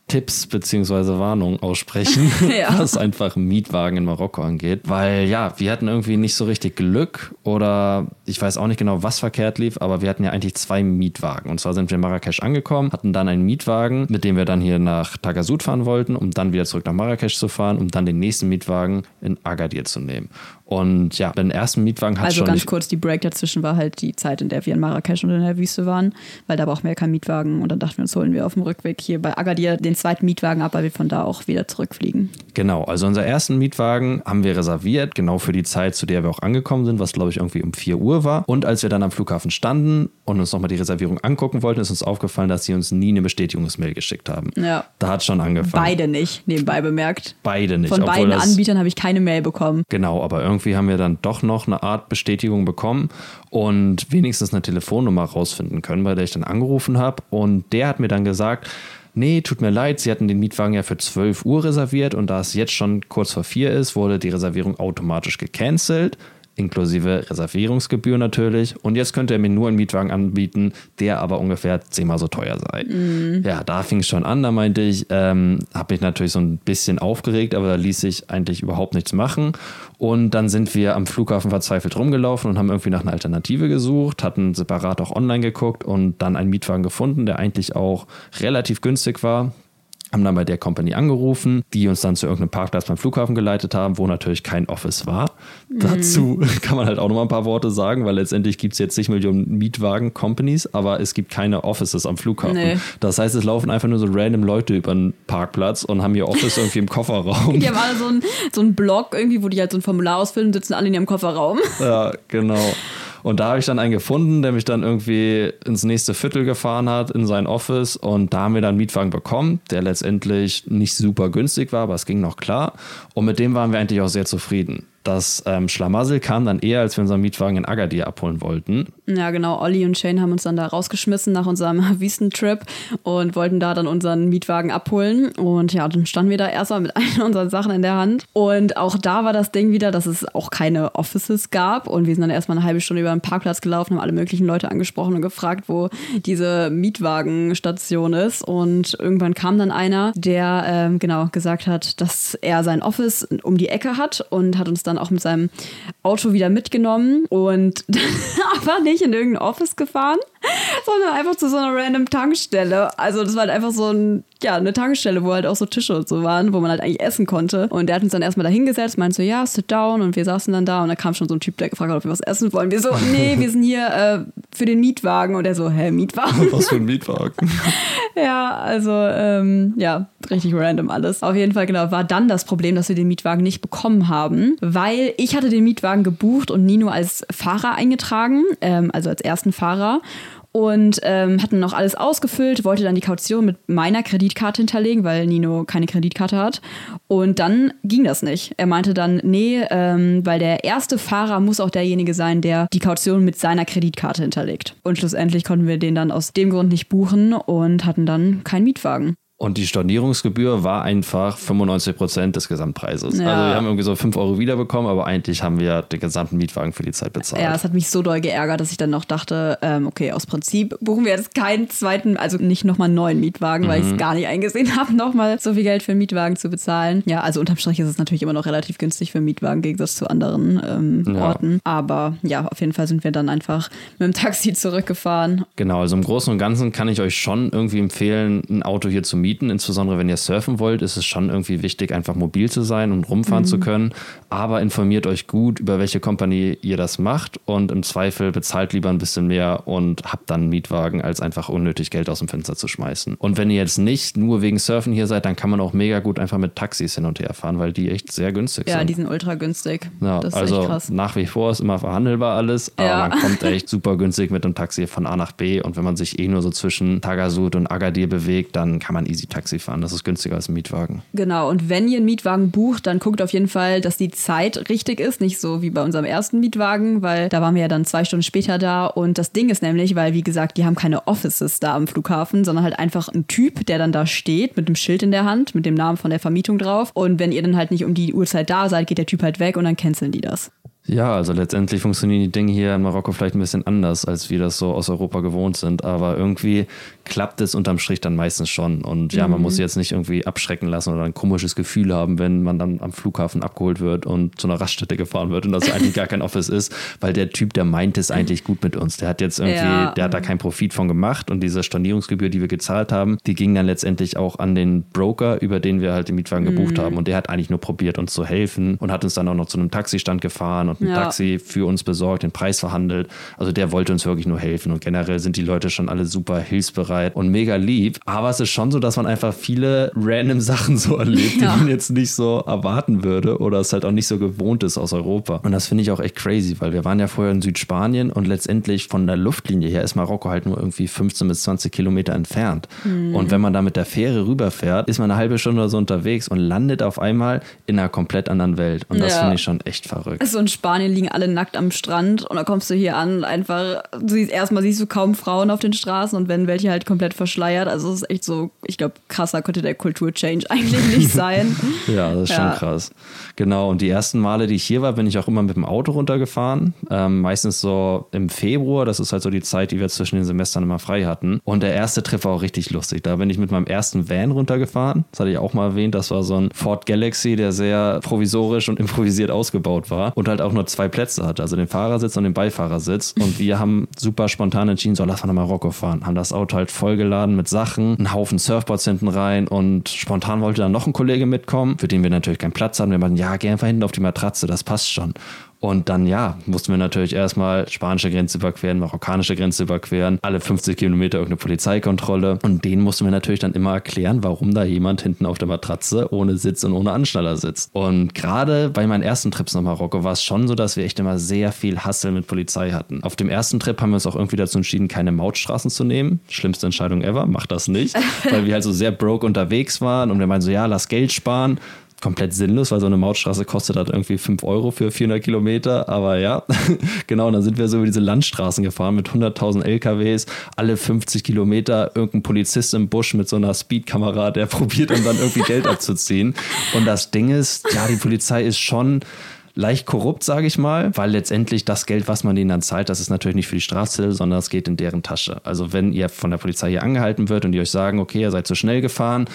Tipps bzw. Warnungen aussprechen, Ja. was einfach Mietwagen in Marokko angeht. Weil ja, wir hatten irgendwie nicht so richtig Glück oder ich weiß auch nicht genau, was verkehrt lief, aber wir hatten ja eigentlich zwei Mietwagen. Und zwar sind wir in Marrakesch angekommen, hatten dann einen Mietwagen, mit dem wir dann hier nach Tagasud fahren wollten, um dann wieder zurück nach Marrakesch zu fahren, um dann den nächsten Mietwagen in Agadir zu nehmen. Und ja, den ersten Mietwagen hat Also schon ganz nicht kurz, die Break dazwischen war halt die Zeit, in der wir in Marrakesch und in der Wüste waren, weil da brauchen wir ja keinen Mietwagen und dann dachten wir uns, holen wir auf dem Rückweg hier bei Agadir den zweiten Mietwagen ab, weil wir von da auch wieder zurückfliegen. Genau, also unser ersten Mietwagen haben wir reserviert, genau für die Zeit, zu der wir auch angekommen sind, was glaube ich irgendwie um 4 Uhr war. Und als wir dann am Flughafen standen und uns nochmal die Reservierung angucken wollten, ist uns aufgefallen, dass sie uns nie eine Bestätigungsmail geschickt haben. Ja. Da hat schon angefangen. Beide nicht, nebenbei bemerkt. Beide nicht. Von beiden Anbietern habe ich keine Mail bekommen. Genau, aber irgendwie haben wir dann doch noch eine Art Bestätigung bekommen und wenigstens eine Telefonnummer rausfinden können, bei der ich dann angerufen habe. Und der hat mir dann gesagt, nee, tut mir leid, Sie hatten den Mietwagen ja für 12 Uhr reserviert und da es jetzt schon kurz vor 4 ist, wurde die Reservierung automatisch gecancelt. Inklusive Reservierungsgebühr natürlich. Und jetzt könnte er mir nur einen Mietwagen anbieten, der aber ungefähr zehnmal so teuer sei. Ja, da fing es schon an. Da meinte ich, ähm, habe mich natürlich so ein bisschen aufgeregt, aber da ließ sich eigentlich überhaupt nichts machen. Und dann sind wir am Flughafen verzweifelt rumgelaufen und haben irgendwie nach einer Alternative gesucht, hatten separat auch online geguckt und dann einen Mietwagen gefunden, der eigentlich auch relativ günstig war. Haben dann bei der Company angerufen, die uns dann zu irgendeinem Parkplatz beim Flughafen geleitet haben, wo natürlich kein Office war. Dazu kann man halt auch noch mal ein paar Worte sagen, weil letztendlich gibt es jetzt nicht Millionen Mietwagen-Companies, aber es gibt keine Offices am Flughafen. Nee. Das heißt, es laufen einfach nur so random Leute über einen Parkplatz und haben ihr Office irgendwie im Kofferraum. Die haben alle so einen so einen Blog irgendwie, wo die halt so ein Formular ausfüllen, sitzen alle in ihrem Kofferraum. Ja, genau. Und da habe ich dann einen gefunden, der mich dann irgendwie ins nächste Viertel gefahren hat, in sein Office. Und da haben wir dann einen Mietwagen bekommen, der letztendlich nicht super günstig war, aber es ging noch klar. Und mit dem waren wir eigentlich auch sehr zufrieden. Das ähm, Schlamassel kam dann eher, als wir unseren Mietwagen in Agadir abholen wollten. Ja, genau. Olli und Shane haben uns dann da rausgeschmissen nach unserem Wüstentrip und wollten da dann unseren Mietwagen abholen. Und ja, dann standen wir da erstmal mit allen unseren Sachen in der Hand. Und auch da war das Ding wieder, dass es auch keine Offices gab. Und wir sind dann erstmal eine halbe Stunde über den Parkplatz gelaufen, haben alle möglichen Leute angesprochen und gefragt, wo diese Mietwagenstation ist. Und irgendwann kam dann einer, der ähm, genau gesagt hat, dass er sein Office um die Ecke hat und hat uns dann auch mit seinem Auto wieder mitgenommen und aber nicht in irgendein Office gefahren, sondern einfach zu so einer random Tankstelle. Also das war halt einfach so ein, ja, eine Tankstelle, wo halt auch so Tische und so waren, wo man halt eigentlich essen konnte. Und der hat uns dann erstmal da hingesetzt, meinte so, ja, sit down. Und wir saßen dann da und da kam schon so ein Typ, der gefragt hat, ob wir was essen wollen. Wir so, nee, wir sind hier äh, für den Mietwagen. Und er so, hä, Mietwagen? Was für ein Mietwagen. Ja, also ähm, ja, richtig random alles. Auf jeden Fall, genau, war dann das Problem, dass wir den Mietwagen nicht bekommen haben, weil ich hatte den Mietwagen gebucht und Nino als Fahrer eingetragen, ähm, also als ersten Fahrer. Und ähm, hatten noch alles ausgefüllt, wollte dann die Kaution mit meiner Kreditkarte hinterlegen, weil Nino keine Kreditkarte hat. Und dann ging das nicht. Er meinte dann, nee, ähm, weil der erste Fahrer muss auch derjenige sein, der die Kaution mit seiner Kreditkarte hinterlegt. Und schlussendlich konnten wir den dann aus dem Grund nicht buchen und hatten dann keinen Mietwagen. Und die Stornierungsgebühr war einfach 95 Prozent des Gesamtpreises. Ja. Also wir haben irgendwie so 5 Euro wiederbekommen, aber eigentlich haben wir den gesamten Mietwagen für die Zeit bezahlt. Ja, es hat mich so doll geärgert, dass ich dann noch dachte, ähm, okay, aus Prinzip buchen wir jetzt keinen zweiten, also nicht nochmal einen neuen Mietwagen, weil ich es gar nicht eingesehen habe, nochmal so viel Geld für einen Mietwagen zu bezahlen. Ja, also unterm Strich ist es natürlich immer noch relativ günstig für einen Mietwagen im Gegensatz zu anderen ähm, Ja. Orten. Aber ja, auf jeden Fall sind wir dann einfach mit dem Taxi zurückgefahren. Genau, also im Großen und Ganzen kann ich euch schon irgendwie empfehlen, ein Auto hier zu mieten. Insbesondere wenn ihr surfen wollt, ist es schon irgendwie wichtig, einfach mobil zu sein und rumfahren zu können. Aber informiert euch gut, über welche Kompanie ihr das macht und im Zweifel bezahlt lieber ein bisschen mehr und habt dann einen Mietwagen, als einfach unnötig Geld aus dem Fenster zu schmeißen. Und wenn ihr jetzt nicht nur wegen Surfen hier seid, dann kann man auch mega gut einfach mit Taxis hin und her fahren, weil die echt sehr günstig Ja, sind. die sind ultra günstig. Ja, das ist also echt krass. nach wie vor ist immer verhandelbar alles, aber Ja. man kommt echt super günstig mit dem Taxi von A nach B und wenn man sich eh nur so zwischen Tagasud und Agadir bewegt, dann kann man easy Taxi fahren. Das ist günstiger als ein Mietwagen. Genau, und wenn ihr einen Mietwagen bucht, dann guckt auf jeden Fall, dass die Zeit richtig ist, nicht so wie bei unserem ersten Mietwagen, weil da waren wir ja dann zwei Stunden später da. Und das Ding ist nämlich, weil wie gesagt, die haben keine Offices da am Flughafen, sondern halt einfach ein Typ, der dann da steht mit dem Schild in der Hand, mit dem Namen von der Vermietung drauf. Und wenn ihr dann halt nicht um die Uhrzeit da seid, geht der Typ halt weg und dann canceln die das. Ja, also letztendlich funktionieren die Dinge hier in Marokko vielleicht ein bisschen anders, als wir das so aus Europa gewohnt sind. Aber irgendwie klappt es unterm Strich dann meistens schon. Und ja, man muss sich jetzt nicht irgendwie abschrecken lassen oder ein komisches Gefühl haben, wenn man dann am Flughafen abgeholt wird und zu einer Raststätte gefahren wird und das eigentlich gar kein Office ist, weil der Typ, der meint es eigentlich gut mit uns. Der hat jetzt irgendwie, Ja. der hat da keinen Profit von gemacht und diese Stornierungsgebühr, die wir gezahlt haben, die ging dann letztendlich auch an den Broker, über den wir halt den Mietwagen gebucht Mhm. haben. Und der hat eigentlich nur probiert, uns zu helfen und hat uns dann auch noch zu einem Taxistand gefahren und ein Ja. Taxi für uns besorgt, den Preis verhandelt. Also der wollte uns wirklich nur helfen. Und generell sind die Leute schon alle super hilfsbereit und mega lieb. Aber es ist schon so, dass man einfach viele random Sachen so erlebt, Ja. die man jetzt nicht so erwarten würde oder es halt auch nicht so gewohnt ist aus Europa. Und das finde ich auch echt crazy, weil wir waren ja vorher in Südspanien und letztendlich von der Luftlinie her ist Marokko halt nur irgendwie 15 bis 20 Kilometer entfernt. Und wenn man da mit der Fähre rüberfährt, ist man eine halbe Stunde oder so unterwegs und landet auf einmal in einer komplett anderen Welt. Und das Ja. finde ich schon echt verrückt. So in Spanien liegen alle nackt am Strand und dann kommst du hier an und einfach, siehst, erstmal siehst du kaum Frauen auf den Straßen und wenn welche halt komplett verschleiert. Also es ist echt so, ich glaube, krasser könnte der Kulturchange eigentlich nicht sein. Ja, das ist Ja. schon krass. Genau, und die ersten Male, die ich hier war, bin ich auch immer mit dem Auto runtergefahren. Ähm, meistens so im Februar, das ist halt so die Zeit, die wir zwischen den Semestern immer frei hatten. Und der erste Trip war auch richtig lustig. Da bin ich mit meinem ersten Van runtergefahren. Das hatte ich auch mal erwähnt. Das war so ein Ford Galaxy, der sehr provisorisch und improvisiert ausgebaut war und halt auch nur zwei Plätze hatte, also den Fahrersitz und den Beifahrersitz. Und wir haben super spontan entschieden, so lass mal nach Marokko fahren. Haben das Auto halt vollgeladen mit Sachen, einen Haufen Surfboards hinten rein und spontan wollte dann noch ein Kollege mitkommen, für den wir natürlich keinen Platz haben. Wir meinten, ja, geh einfach hinten auf die Matratze, das passt schon. Und dann, ja, mussten wir natürlich erstmal spanische Grenze überqueren, marokkanische Grenze überqueren, alle 50 Kilometer irgendeine Polizeikontrolle. Und denen mussten wir natürlich dann immer erklären, warum da jemand hinten auf der Matratze ohne Sitz und ohne Anschnaller sitzt. Und gerade bei meinen ersten Trips nach Marokko war es schon so, dass wir echt immer sehr viel Hassel mit Polizei hatten. Auf dem ersten Trip haben wir uns auch irgendwie dazu entschieden, keine Mautstraßen zu nehmen. Schlimmste Entscheidung ever, macht das nicht, weil wir halt so sehr broke unterwegs waren und wir meinen so, ja, lass Geld sparen komplett sinnlos, weil so eine Mautstraße kostet halt irgendwie 5 Euro für 400 Kilometer. Aber ja, genau, und dann sind wir so über diese Landstraßen gefahren mit 100.000 LKWs, alle 50 Kilometer, irgendein Polizist im Busch mit so einer Speedkamera, der probiert dann, dann irgendwie Geld abzuziehen. Und das Ding ist, ja, die Polizei ist schon leicht korrupt, sage ich mal, weil letztendlich das Geld, was man denen dann zahlt, das ist natürlich nicht für die Strafzettel, sondern es geht in deren Tasche. Also wenn ihr von der Polizei hier angehalten wird und die euch sagen, okay, ihr seid zu schnell gefahren,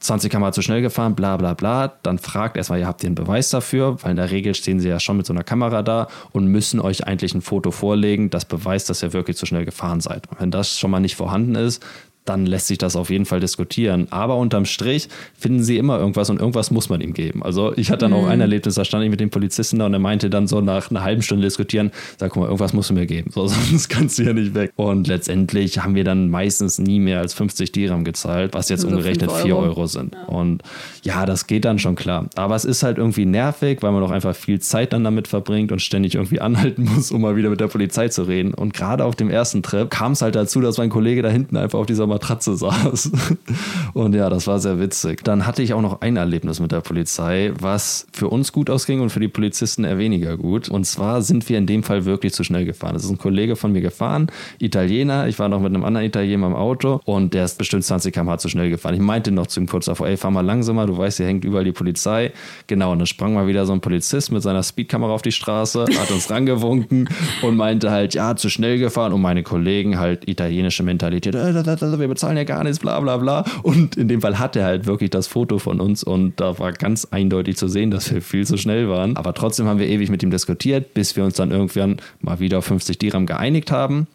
20 km zu schnell gefahren, bla bla bla, dann fragt erstmal, ihr habt einen Beweis dafür, weil in der Regel stehen sie ja schon mit so einer Kamera da und müssen euch eigentlich ein Foto vorlegen, das beweist, dass ihr wirklich zu schnell gefahren seid. Und wenn das schon mal nicht vorhanden ist, dann lässt sich das auf jeden Fall diskutieren. Aber unterm Strich finden sie immer irgendwas und irgendwas muss man ihm geben. Also ich hatte dann auch ein Erlebnis, da stand ich mit dem Polizisten da und er meinte dann so nach einer halben Stunde diskutieren, sag mal, irgendwas musst du mir geben, so, sonst kannst du ja nicht weg. Und letztendlich haben wir dann meistens nie mehr als 50 Dirham gezahlt, was jetzt Also umgerechnet 5 4 Euro. Euro sind. Und ja, das geht dann schon klar. Aber es ist halt irgendwie nervig, weil man auch einfach viel Zeit dann damit verbringt und ständig irgendwie anhalten muss, um mal wieder mit der Polizei zu reden. Und gerade auf dem ersten Trip kam es halt dazu, dass mein Kollege da hinten einfach auf dieser Matratze saß. Und ja, das war sehr witzig. Dann hatte ich auch noch ein Erlebnis mit der Polizei, was für uns gut ausging und für die Polizisten eher weniger gut. Und zwar sind wir in dem Fall wirklich zu schnell gefahren. Es ist ein Kollege von mir gefahren, Italiener. Ich war noch mit einem anderen Italiener im Auto und der ist bestimmt 20 km/h zu schnell gefahren. Ich meinte noch zu ihm kurz davor, ey, fahr mal langsamer, du weißt, hier hängt überall die Polizei. Genau, und dann sprang mal wieder so ein Polizist mit seiner Speedkamera auf die Straße, hat uns rangewunken und meinte halt, ja, zu schnell gefahren. Und meine Kollegen halt italienische Mentalität, äh, da, wir bezahlen ja gar nichts, bla bla bla. Und in dem Fall hat er halt wirklich das Foto von uns und da war ganz eindeutig zu sehen, dass wir viel zu schnell waren. Aber trotzdem haben wir ewig mit ihm diskutiert, bis wir uns dann irgendwann mal wieder auf 50 Dirham geeinigt haben.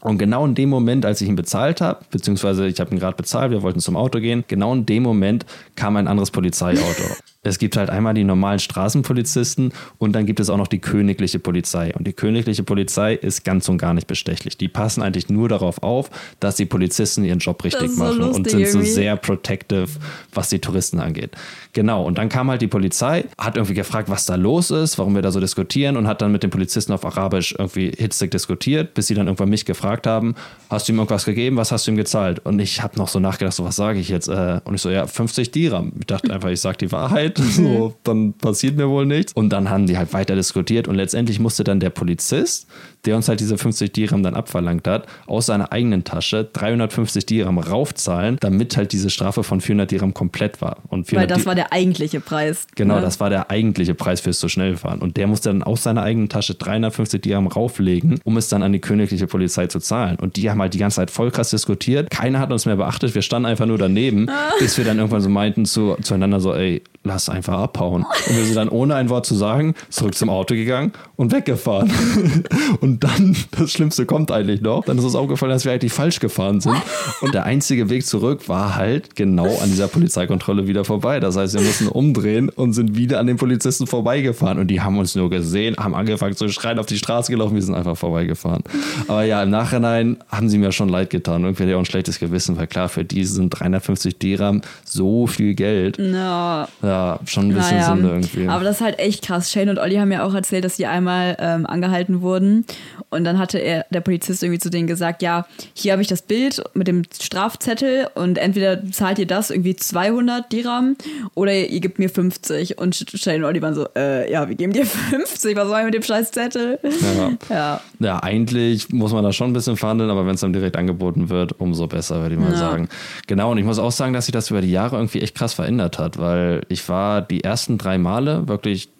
Und genau in dem Moment, als ich ihn bezahlt habe, beziehungsweise ich habe ihn gerade bezahlt, wir wollten zum Auto gehen, genau in dem Moment kam ein anderes Polizeiauto. Es gibt halt einmal die normalen Straßenpolizisten und dann gibt es auch noch die königliche Polizei. Und die königliche Polizei ist ganz und gar nicht bestechlich. Die passen eigentlich nur darauf auf, dass die Polizisten ihren Job richtig so machen und sind so irgendwie. sehr protective, was die Touristen angeht. Genau, und dann kam halt die Polizei, hat irgendwie gefragt, was da los ist, warum wir da so diskutieren und hat dann mit den Polizisten auf Arabisch irgendwie hitzig diskutiert, bis sie dann irgendwann mich gefragt haben, hast du ihm irgendwas gegeben, was hast du ihm gezahlt? Und ich habe noch so nachgedacht, so was sage ich jetzt? Äh, Und ich so, ja, 50 Dirham. Ich dachte einfach, ich sage die Wahrheit, so, dann passiert mir wohl nichts. Und dann haben die halt weiter diskutiert und letztendlich musste dann der Polizist der uns halt diese 50 Dirham dann abverlangt hat, aus seiner eigenen Tasche 350 Dirham raufzahlen, damit halt diese Strafe von 400 Dirham komplett war. Und Weil das war der eigentliche Preis. Genau, ne? das war der eigentliche Preis fürs zu schnell fahren. Und der musste dann aus seiner eigenen Tasche 350 Dirham rauflegen, um es dann an die königliche Polizei zu zahlen. Und die haben halt die ganze Zeit voll krass diskutiert. Keiner hat uns mehr beachtet. Wir standen einfach nur daneben, bis wir dann irgendwann so meinten zu, zueinander so, ey, lass einfach abhauen. Und wir sind dann ohne ein Wort zu sagen zurück zum Auto gegangen und weggefahren. und dann, das Schlimmste kommt eigentlich noch, dann ist uns aufgefallen, dass wir eigentlich falsch gefahren sind. Und der einzige Weg zurück war halt genau an dieser Polizeikontrolle wieder vorbei. Das heißt, wir mussten umdrehen und sind wieder an den Polizisten vorbeigefahren. Und die haben uns nur gesehen, haben angefangen zu schreien, auf die Straße gelaufen, wir sind einfach vorbeigefahren. Aber ja, im Nachhinein haben sie mir schon leid getan. Irgendwie hatte ich auch ein schlechtes Gewissen, weil klar, für die sind 350 Dirham so viel Geld. No. Ja, schon ein bisschen naja, Sünde irgendwie. Aber das ist halt echt krass. Shane und Olli haben ja auch erzählt, dass sie einmal ähm, angehalten wurden. Und dann hatte er, der Polizist irgendwie zu denen gesagt, ja, hier habe ich das Bild mit dem Strafzettel und entweder zahlt ihr das irgendwie 200 Dirham oder ihr gebt mir 50. Und Shane und Olli waren so, äh, ja, wir geben dir 50, was soll ich mit dem scheiß Zettel? Ja. ja. ja, eigentlich muss man da schon ein bisschen verhandeln, aber wenn es dann direkt angeboten wird, umso besser, würde ich mal ja. sagen. Genau, und ich muss auch sagen, dass sich das über die Jahre irgendwie echt krass verändert hat, weil ich war die ersten drei Male wirklich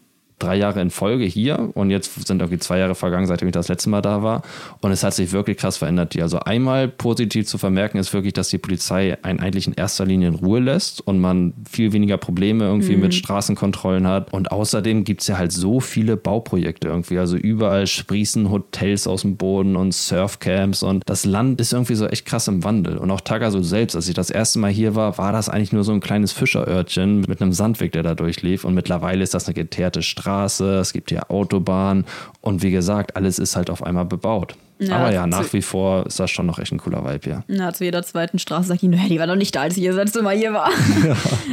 drei Jahre in Folge hier und jetzt sind irgendwie zwei Jahre vergangen, seitdem ich das letzte Mal da war. Und es hat sich wirklich krass verändert hier. Also einmal positiv zu vermerken ist wirklich, dass die Polizei einen eigentlich in erster Linie in Ruhe lässt und man viel weniger Probleme irgendwie mhm. mit Straßenkontrollen hat. Und außerdem gibt es ja halt so viele Bauprojekte irgendwie. Also überall sprießen Hotels aus dem Boden und Surfcamps und das Land ist irgendwie so echt krass im Wandel. Und auch Tagasu selbst, als ich das erste Mal hier war, war das eigentlich nur so ein kleines Fischerörtchen mit einem Sandweg, der da durchlief. Und mittlerweile ist das eine geteerte Straße Straße, es gibt hier Autobahn und wie gesagt, alles ist halt auf einmal bebaut. Ja, Aber ja, nach wie vor ist das schon noch echt ein cooler Vibe hier. Ja, zu jeder zweiten Straße sagt ich, hey, die war doch nicht da, als ich das letzte Mal hier war.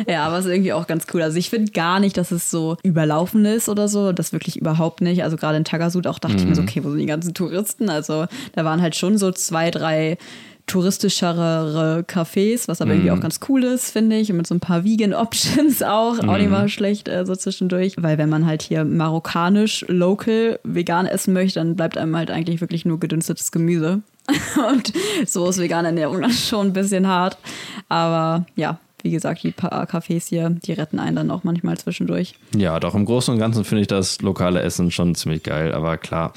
Ja, ja aber es ist irgendwie auch ganz cool. Also ich finde gar nicht, dass es so überlaufen ist oder so. Das wirklich überhaupt nicht. Also gerade in Tagasud auch dachte mhm. ich mir so, mhm. okay, wo sind die ganzen Touristen? Also da waren halt schon so zwei, drei touristischere Cafés, was aber mm. irgendwie mhm. auch ganz cool ist, finde ich. Und mit so ein paar Vegan-Options auch. Mm. Auch nicht mhm. mal schlecht äh, so zwischendurch. Weil wenn man halt hier marokkanisch, local, vegan essen möchte, dann bleibt einem halt eigentlich wirklich nur gedünstetes Gemüse. Und so ist vegane Ernährung dann schon ein bisschen hart. Aber ja, wie gesagt, die paar Cafés hier, die retten einen dann auch manchmal zwischendurch. Ja, doch im Großen und Ganzen finde ich das lokale Essen schon ziemlich geil. Aber klar,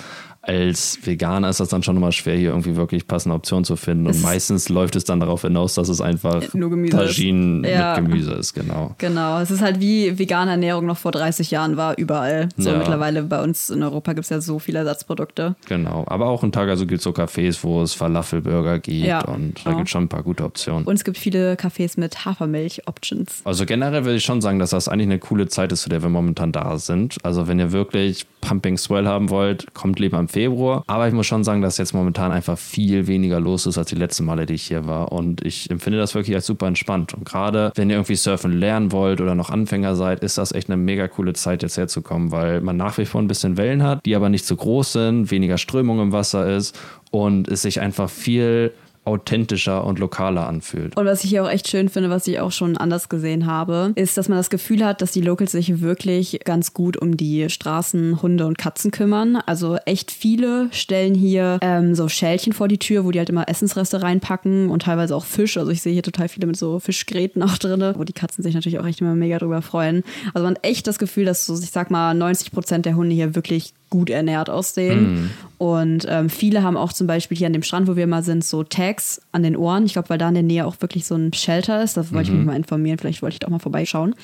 als Veganer ist das dann schon immer schwer, hier irgendwie wirklich passende Optionen zu finden. Und meistens läuft es dann darauf hinaus, dass es einfach nur Gemüse Tagine ja. mit Gemüse ist, genau. Genau, es ist halt wie vegane Ernährung noch vor 30 Jahren war, überall. So ja. mittlerweile bei uns in Europa gibt es ja so viele Ersatzprodukte. Genau, aber auch in Tag also gibt es so Cafés, wo es Falafelburger gibt ja, und da gibt es schon ein paar gute Optionen. Und es gibt viele Cafés mit Hafermilch-Options. Also generell würde ich schon sagen, dass das eigentlich eine coole Zeit ist, zu der wir momentan da sind. Also wenn ihr wirklich Pumping Swell haben wollt, kommt lieber am Februar. Aber ich muss schon sagen, dass jetzt momentan einfach viel weniger los ist als die letzten Male, die ich hier war. Und ich empfinde das wirklich als super entspannt. Und gerade wenn ihr irgendwie surfen lernen wollt oder noch Anfänger seid, ist das echt eine mega coole Zeit, jetzt herzukommen, weil man nach wie vor ein bisschen Wellen hat, die aber nicht so groß sind, weniger Strömung im Wasser ist und es sich einfach viel authentischer und lokaler anfühlt. Und was ich hier auch echt schön finde, was ich auch schon anders gesehen habe, ist, dass man das Gefühl hat, dass die Locals sich wirklich ganz gut um die Straßen, Hunde und Katzen kümmern. Also echt viele stellen hier ähm, so Schälchen vor die Tür, wo die halt immer Essensreste reinpacken und teilweise auch Fisch. Also ich sehe hier total viele mit so Fischgräten auch drin, wo die Katzen sich natürlich auch echt immer mega drüber freuen. Also man hat echt das Gefühl, dass so, ich sag mal, 90 Prozent der Hunde hier wirklich gut ernährt aussehen. Mm. Und ähm, viele haben auch zum Beispiel hier an dem Strand, wo wir mal sind, so Tags an den Ohren. Ich glaube, weil da in der Nähe auch wirklich so ein Shelter ist. Da wollte mhm. ich mich mhm. mal informieren. Vielleicht wollte ich da auch mal vorbeischauen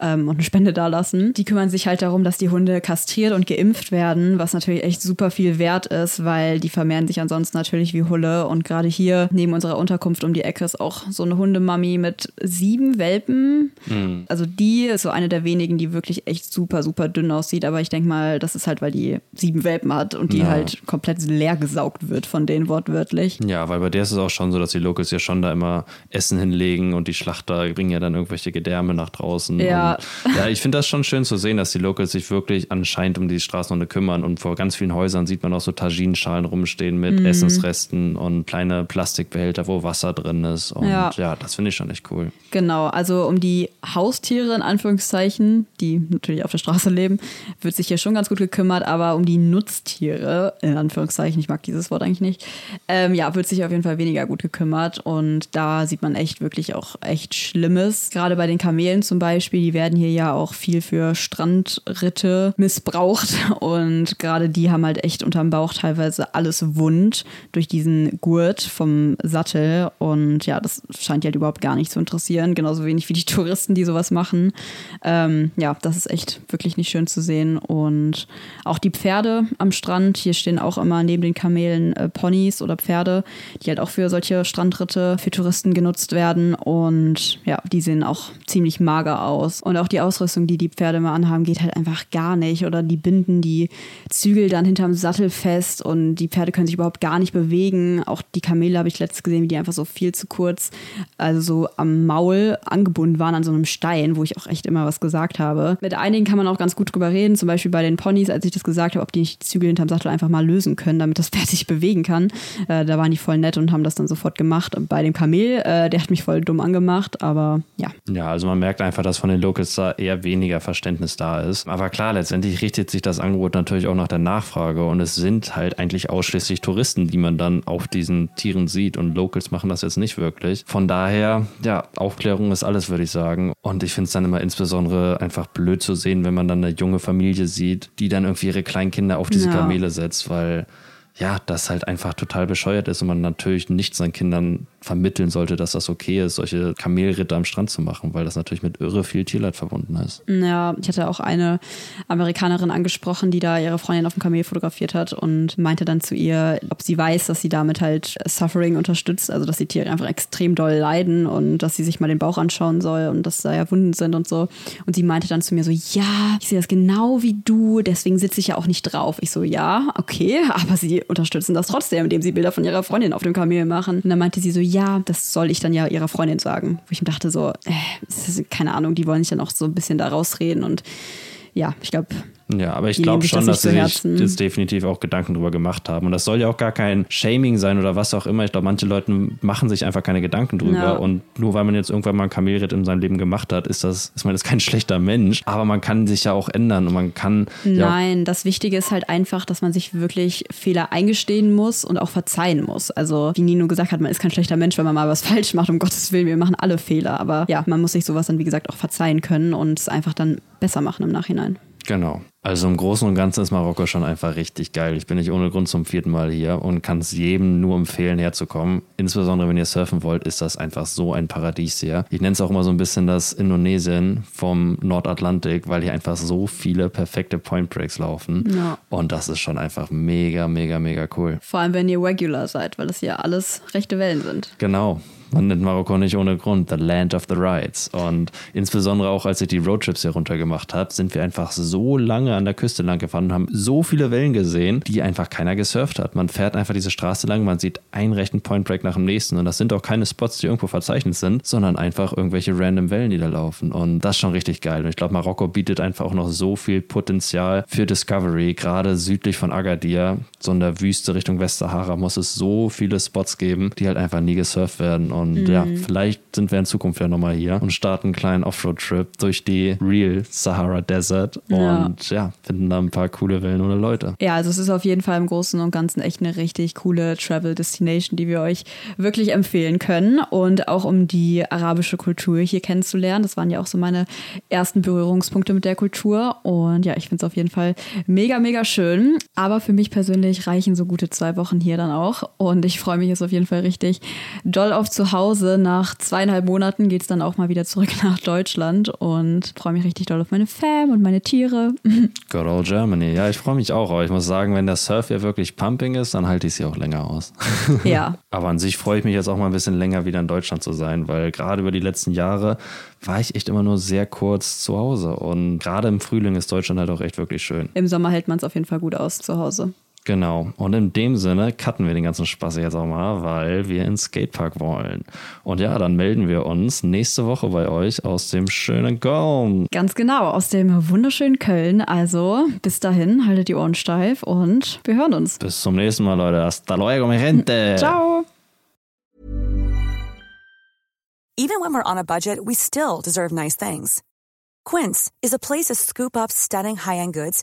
ähm, und eine Spende da lassen. Die kümmern sich halt darum, dass die Hunde kastriert und geimpft werden, was natürlich echt super viel wert ist, weil die vermehren sich ansonsten natürlich wie Hulle. Und gerade hier neben unserer Unterkunft um die Ecke ist auch so eine Hundemami mit sieben Welpen. Mhm. Also die ist so eine der wenigen, die wirklich echt super, super dünn aussieht. Aber ich denke mal, das ist halt, weil die sieben Welpen hat und die ja. halt komplett leer gesaugt wird von denen wortwörtlich. Ja, weil bei der ist es auch schon so, dass die Locals ja schon da immer Essen hinlegen und die Schlachter bringen ja dann irgendwelche Gedärme nach draußen. Ja, und, ja ich finde das schon schön zu sehen, dass die Locals sich wirklich anscheinend um die Straßenhunde kümmern und vor ganz vielen Häusern sieht man auch so Taginschalen rumstehen mit mhm. Essensresten und kleine Plastikbehälter, wo Wasser drin ist. Und ja, ja das finde ich schon echt cool. Genau, also um die Haustiere in Anführungszeichen, die natürlich auf der Straße leben, wird sich hier schon ganz gut gekümmert, aber aber um die Nutztiere, in Anführungszeichen, ich mag dieses Wort eigentlich nicht, ähm, ja, wird sich auf jeden Fall weniger gut gekümmert. Und da sieht man echt wirklich auch echt Schlimmes. Gerade bei den Kamelen zum Beispiel, die werden hier ja auch viel für Strandritte missbraucht. Und gerade die haben halt echt unterm Bauch teilweise alles wund durch diesen Gurt vom Sattel. Und ja, das scheint die halt überhaupt gar nicht zu interessieren. Genauso wenig wie die Touristen, die sowas machen. Ähm, ja, das ist echt wirklich nicht schön zu sehen. Und auch die Pferde am Strand, hier stehen auch immer neben den Kamelen äh, Ponys oder Pferde, die halt auch für solche Strandritte für Touristen genutzt werden. Und ja, die sehen auch ziemlich mager aus. Und auch die Ausrüstung, die die Pferde mal anhaben, geht halt einfach gar nicht. Oder die binden die Zügel dann hinterm Sattel fest und die Pferde können sich überhaupt gar nicht bewegen. Auch die Kamele habe ich letztens gesehen, wie die einfach so viel zu kurz, also so am Maul angebunden waren an so einem Stein, wo ich auch echt immer was gesagt habe. Mit einigen kann man auch ganz gut drüber reden, zum Beispiel bei den Ponys, als ich das gesagt habe, ob die nicht die Zügel hinterm Sattel einfach mal lösen können, damit das Pferd sich bewegen kann. Äh, da waren die voll nett und haben das dann sofort gemacht. Und bei dem Kamel, äh, der hat mich voll dumm angemacht, aber ja. Ja, also man merkt einfach, dass von den Locals da eher weniger Verständnis da ist. Aber klar, letztendlich richtet sich das Angebot natürlich auch nach der Nachfrage und es sind halt eigentlich ausschließlich Touristen, die man dann auf diesen Tieren sieht und Locals machen das jetzt nicht wirklich. Von daher, ja, Aufklärung ist alles, würde ich sagen. Und ich finde es dann immer insbesondere einfach blöd zu sehen, wenn man dann eine junge Familie sieht, die dann irgendwie ihre kleinen Kinder auf diese Ja. Kamele setzt, weil ja, das halt einfach total bescheuert ist und man natürlich nicht seinen Kindern vermitteln sollte, dass das okay ist, solche Kamelritte am Strand zu machen, weil das natürlich mit irre viel Tierleid verbunden ist. Ja, ich hatte auch eine Amerikanerin angesprochen, die da ihre Freundin auf dem Kamel fotografiert hat und meinte dann zu ihr, ob sie weiß, dass sie damit halt Suffering unterstützt, also dass die Tiere einfach extrem doll leiden und dass sie sich mal den Bauch anschauen soll und dass da ja Wunden sind und so. Und sie meinte dann zu mir so, ja, ich sehe das genau wie du, deswegen sitze ich ja auch nicht drauf. Ich so, ja, okay, aber sie unterstützen das trotzdem, indem sie Bilder von ihrer Freundin auf dem Kamel machen. Und dann meinte sie so, ja, das soll ich dann ja ihrer Freundin sagen. Wo ich mir dachte so, äh, keine Ahnung, die wollen sich dann auch so ein bisschen da rausreden und ja, ich glaube, Ja, aber ich glaube schon, das dass sie sich jetzt definitiv auch Gedanken drüber gemacht haben. Und das soll ja auch gar kein Shaming sein oder was auch immer. Ich glaube, manche Leute machen sich einfach keine Gedanken drüber. Ja. Und nur weil man jetzt irgendwann mal einen Kamelritt in seinem Leben gemacht hat, ist das, ist man jetzt kein schlechter Mensch. Aber man kann sich ja auch ändern und man kann ja Nein, das Wichtige ist halt einfach, dass man sich wirklich Fehler eingestehen muss und auch verzeihen muss. Also, wie Nino gesagt hat, man ist kein schlechter Mensch, wenn man mal was falsch macht, um Gottes Willen, wir machen alle Fehler. Aber ja, man muss sich sowas dann, wie gesagt, auch verzeihen können und es einfach dann besser machen im Nachhinein. Genau. Also im Großen und Ganzen ist Marokko schon einfach richtig geil. Ich bin nicht ohne Grund zum vierten Mal hier und kann es jedem nur empfehlen, herzukommen. Insbesondere wenn ihr surfen wollt, ist das einfach so ein Paradies hier. Ich nenne es auch immer so ein bisschen das Indonesien vom Nordatlantik, weil hier einfach so viele perfekte Point Breaks laufen. Ja. Und das ist schon einfach mega, mega, mega cool. Vor allem, wenn ihr Regular seid, weil das hier alles rechte Wellen sind. Genau. Man nennt Marokko nicht ohne Grund The Land of the Rides. Und insbesondere auch, als ich die Roadtrips hier runter gemacht habe, sind wir einfach so lange an der Küste lang gefahren und haben so viele Wellen gesehen, die einfach keiner gesurft hat. Man fährt einfach diese Straße lang, man sieht einen rechten Point Break nach dem nächsten. Und das sind auch keine Spots, die irgendwo verzeichnet sind, sondern einfach irgendwelche random Wellen, die da laufen. Und das ist schon richtig geil. Und ich glaube, Marokko bietet einfach auch noch so viel Potenzial für Discovery. Gerade südlich von Agadir, so in der Wüste Richtung Westsahara, muss es so viele Spots geben, die halt einfach nie gesurft werden. Und ja, vielleicht sind wir in Zukunft ja nochmal hier und starten einen kleinen Offroad-Trip durch die Real Sahara Desert Ja. und ja, finden da ein paar coole Wellen oder Leute. Ja, also es ist auf jeden Fall im Großen und Ganzen echt eine richtig coole Travel Destination, die wir euch wirklich empfehlen können. Und auch um die arabische Kultur hier kennenzulernen. Das waren ja auch so meine ersten Berührungspunkte mit der Kultur. Und ja, ich finde es auf jeden Fall mega, mega schön. Aber für mich persönlich reichen so gute zwei Wochen hier dann auch. Und ich freue mich jetzt auf jeden Fall richtig doll auf zu Hause. Nach zweieinhalb Monaten geht es dann auch mal wieder zurück nach Deutschland und freue mich richtig doll auf meine Fam und meine Tiere. Good old Germany. Ja, ich freue mich auch. Aber ich muss sagen, wenn der Surf hier wirklich pumping ist, dann halte ich sie auch länger aus. ja. Aber an sich freue ich mich jetzt auch mal ein bisschen länger wieder in Deutschland zu sein, weil gerade über die letzten Jahre war ich echt immer nur sehr kurz zu Hause. Und gerade im Frühling ist Deutschland halt auch echt wirklich schön. Im Sommer hält man es auf jeden Fall gut aus zu Hause. Genau. Und in dem Sinne cutten wir den ganzen Spaß jetzt auch mal, weil wir ins Skatepark wollen. Und ja, dann melden wir uns nächste Woche bei euch aus dem schönen Köln. Ganz genau, aus dem wunderschönen Köln. Also bis dahin, haltet die Ohren steif und wir hören uns. Bis zum nächsten Mal, Leute. Hasta luego, mi gente. Ciao! Even when we're on a budget, we still deserve nice things. Quince is a place to scoop up stunning high-end goods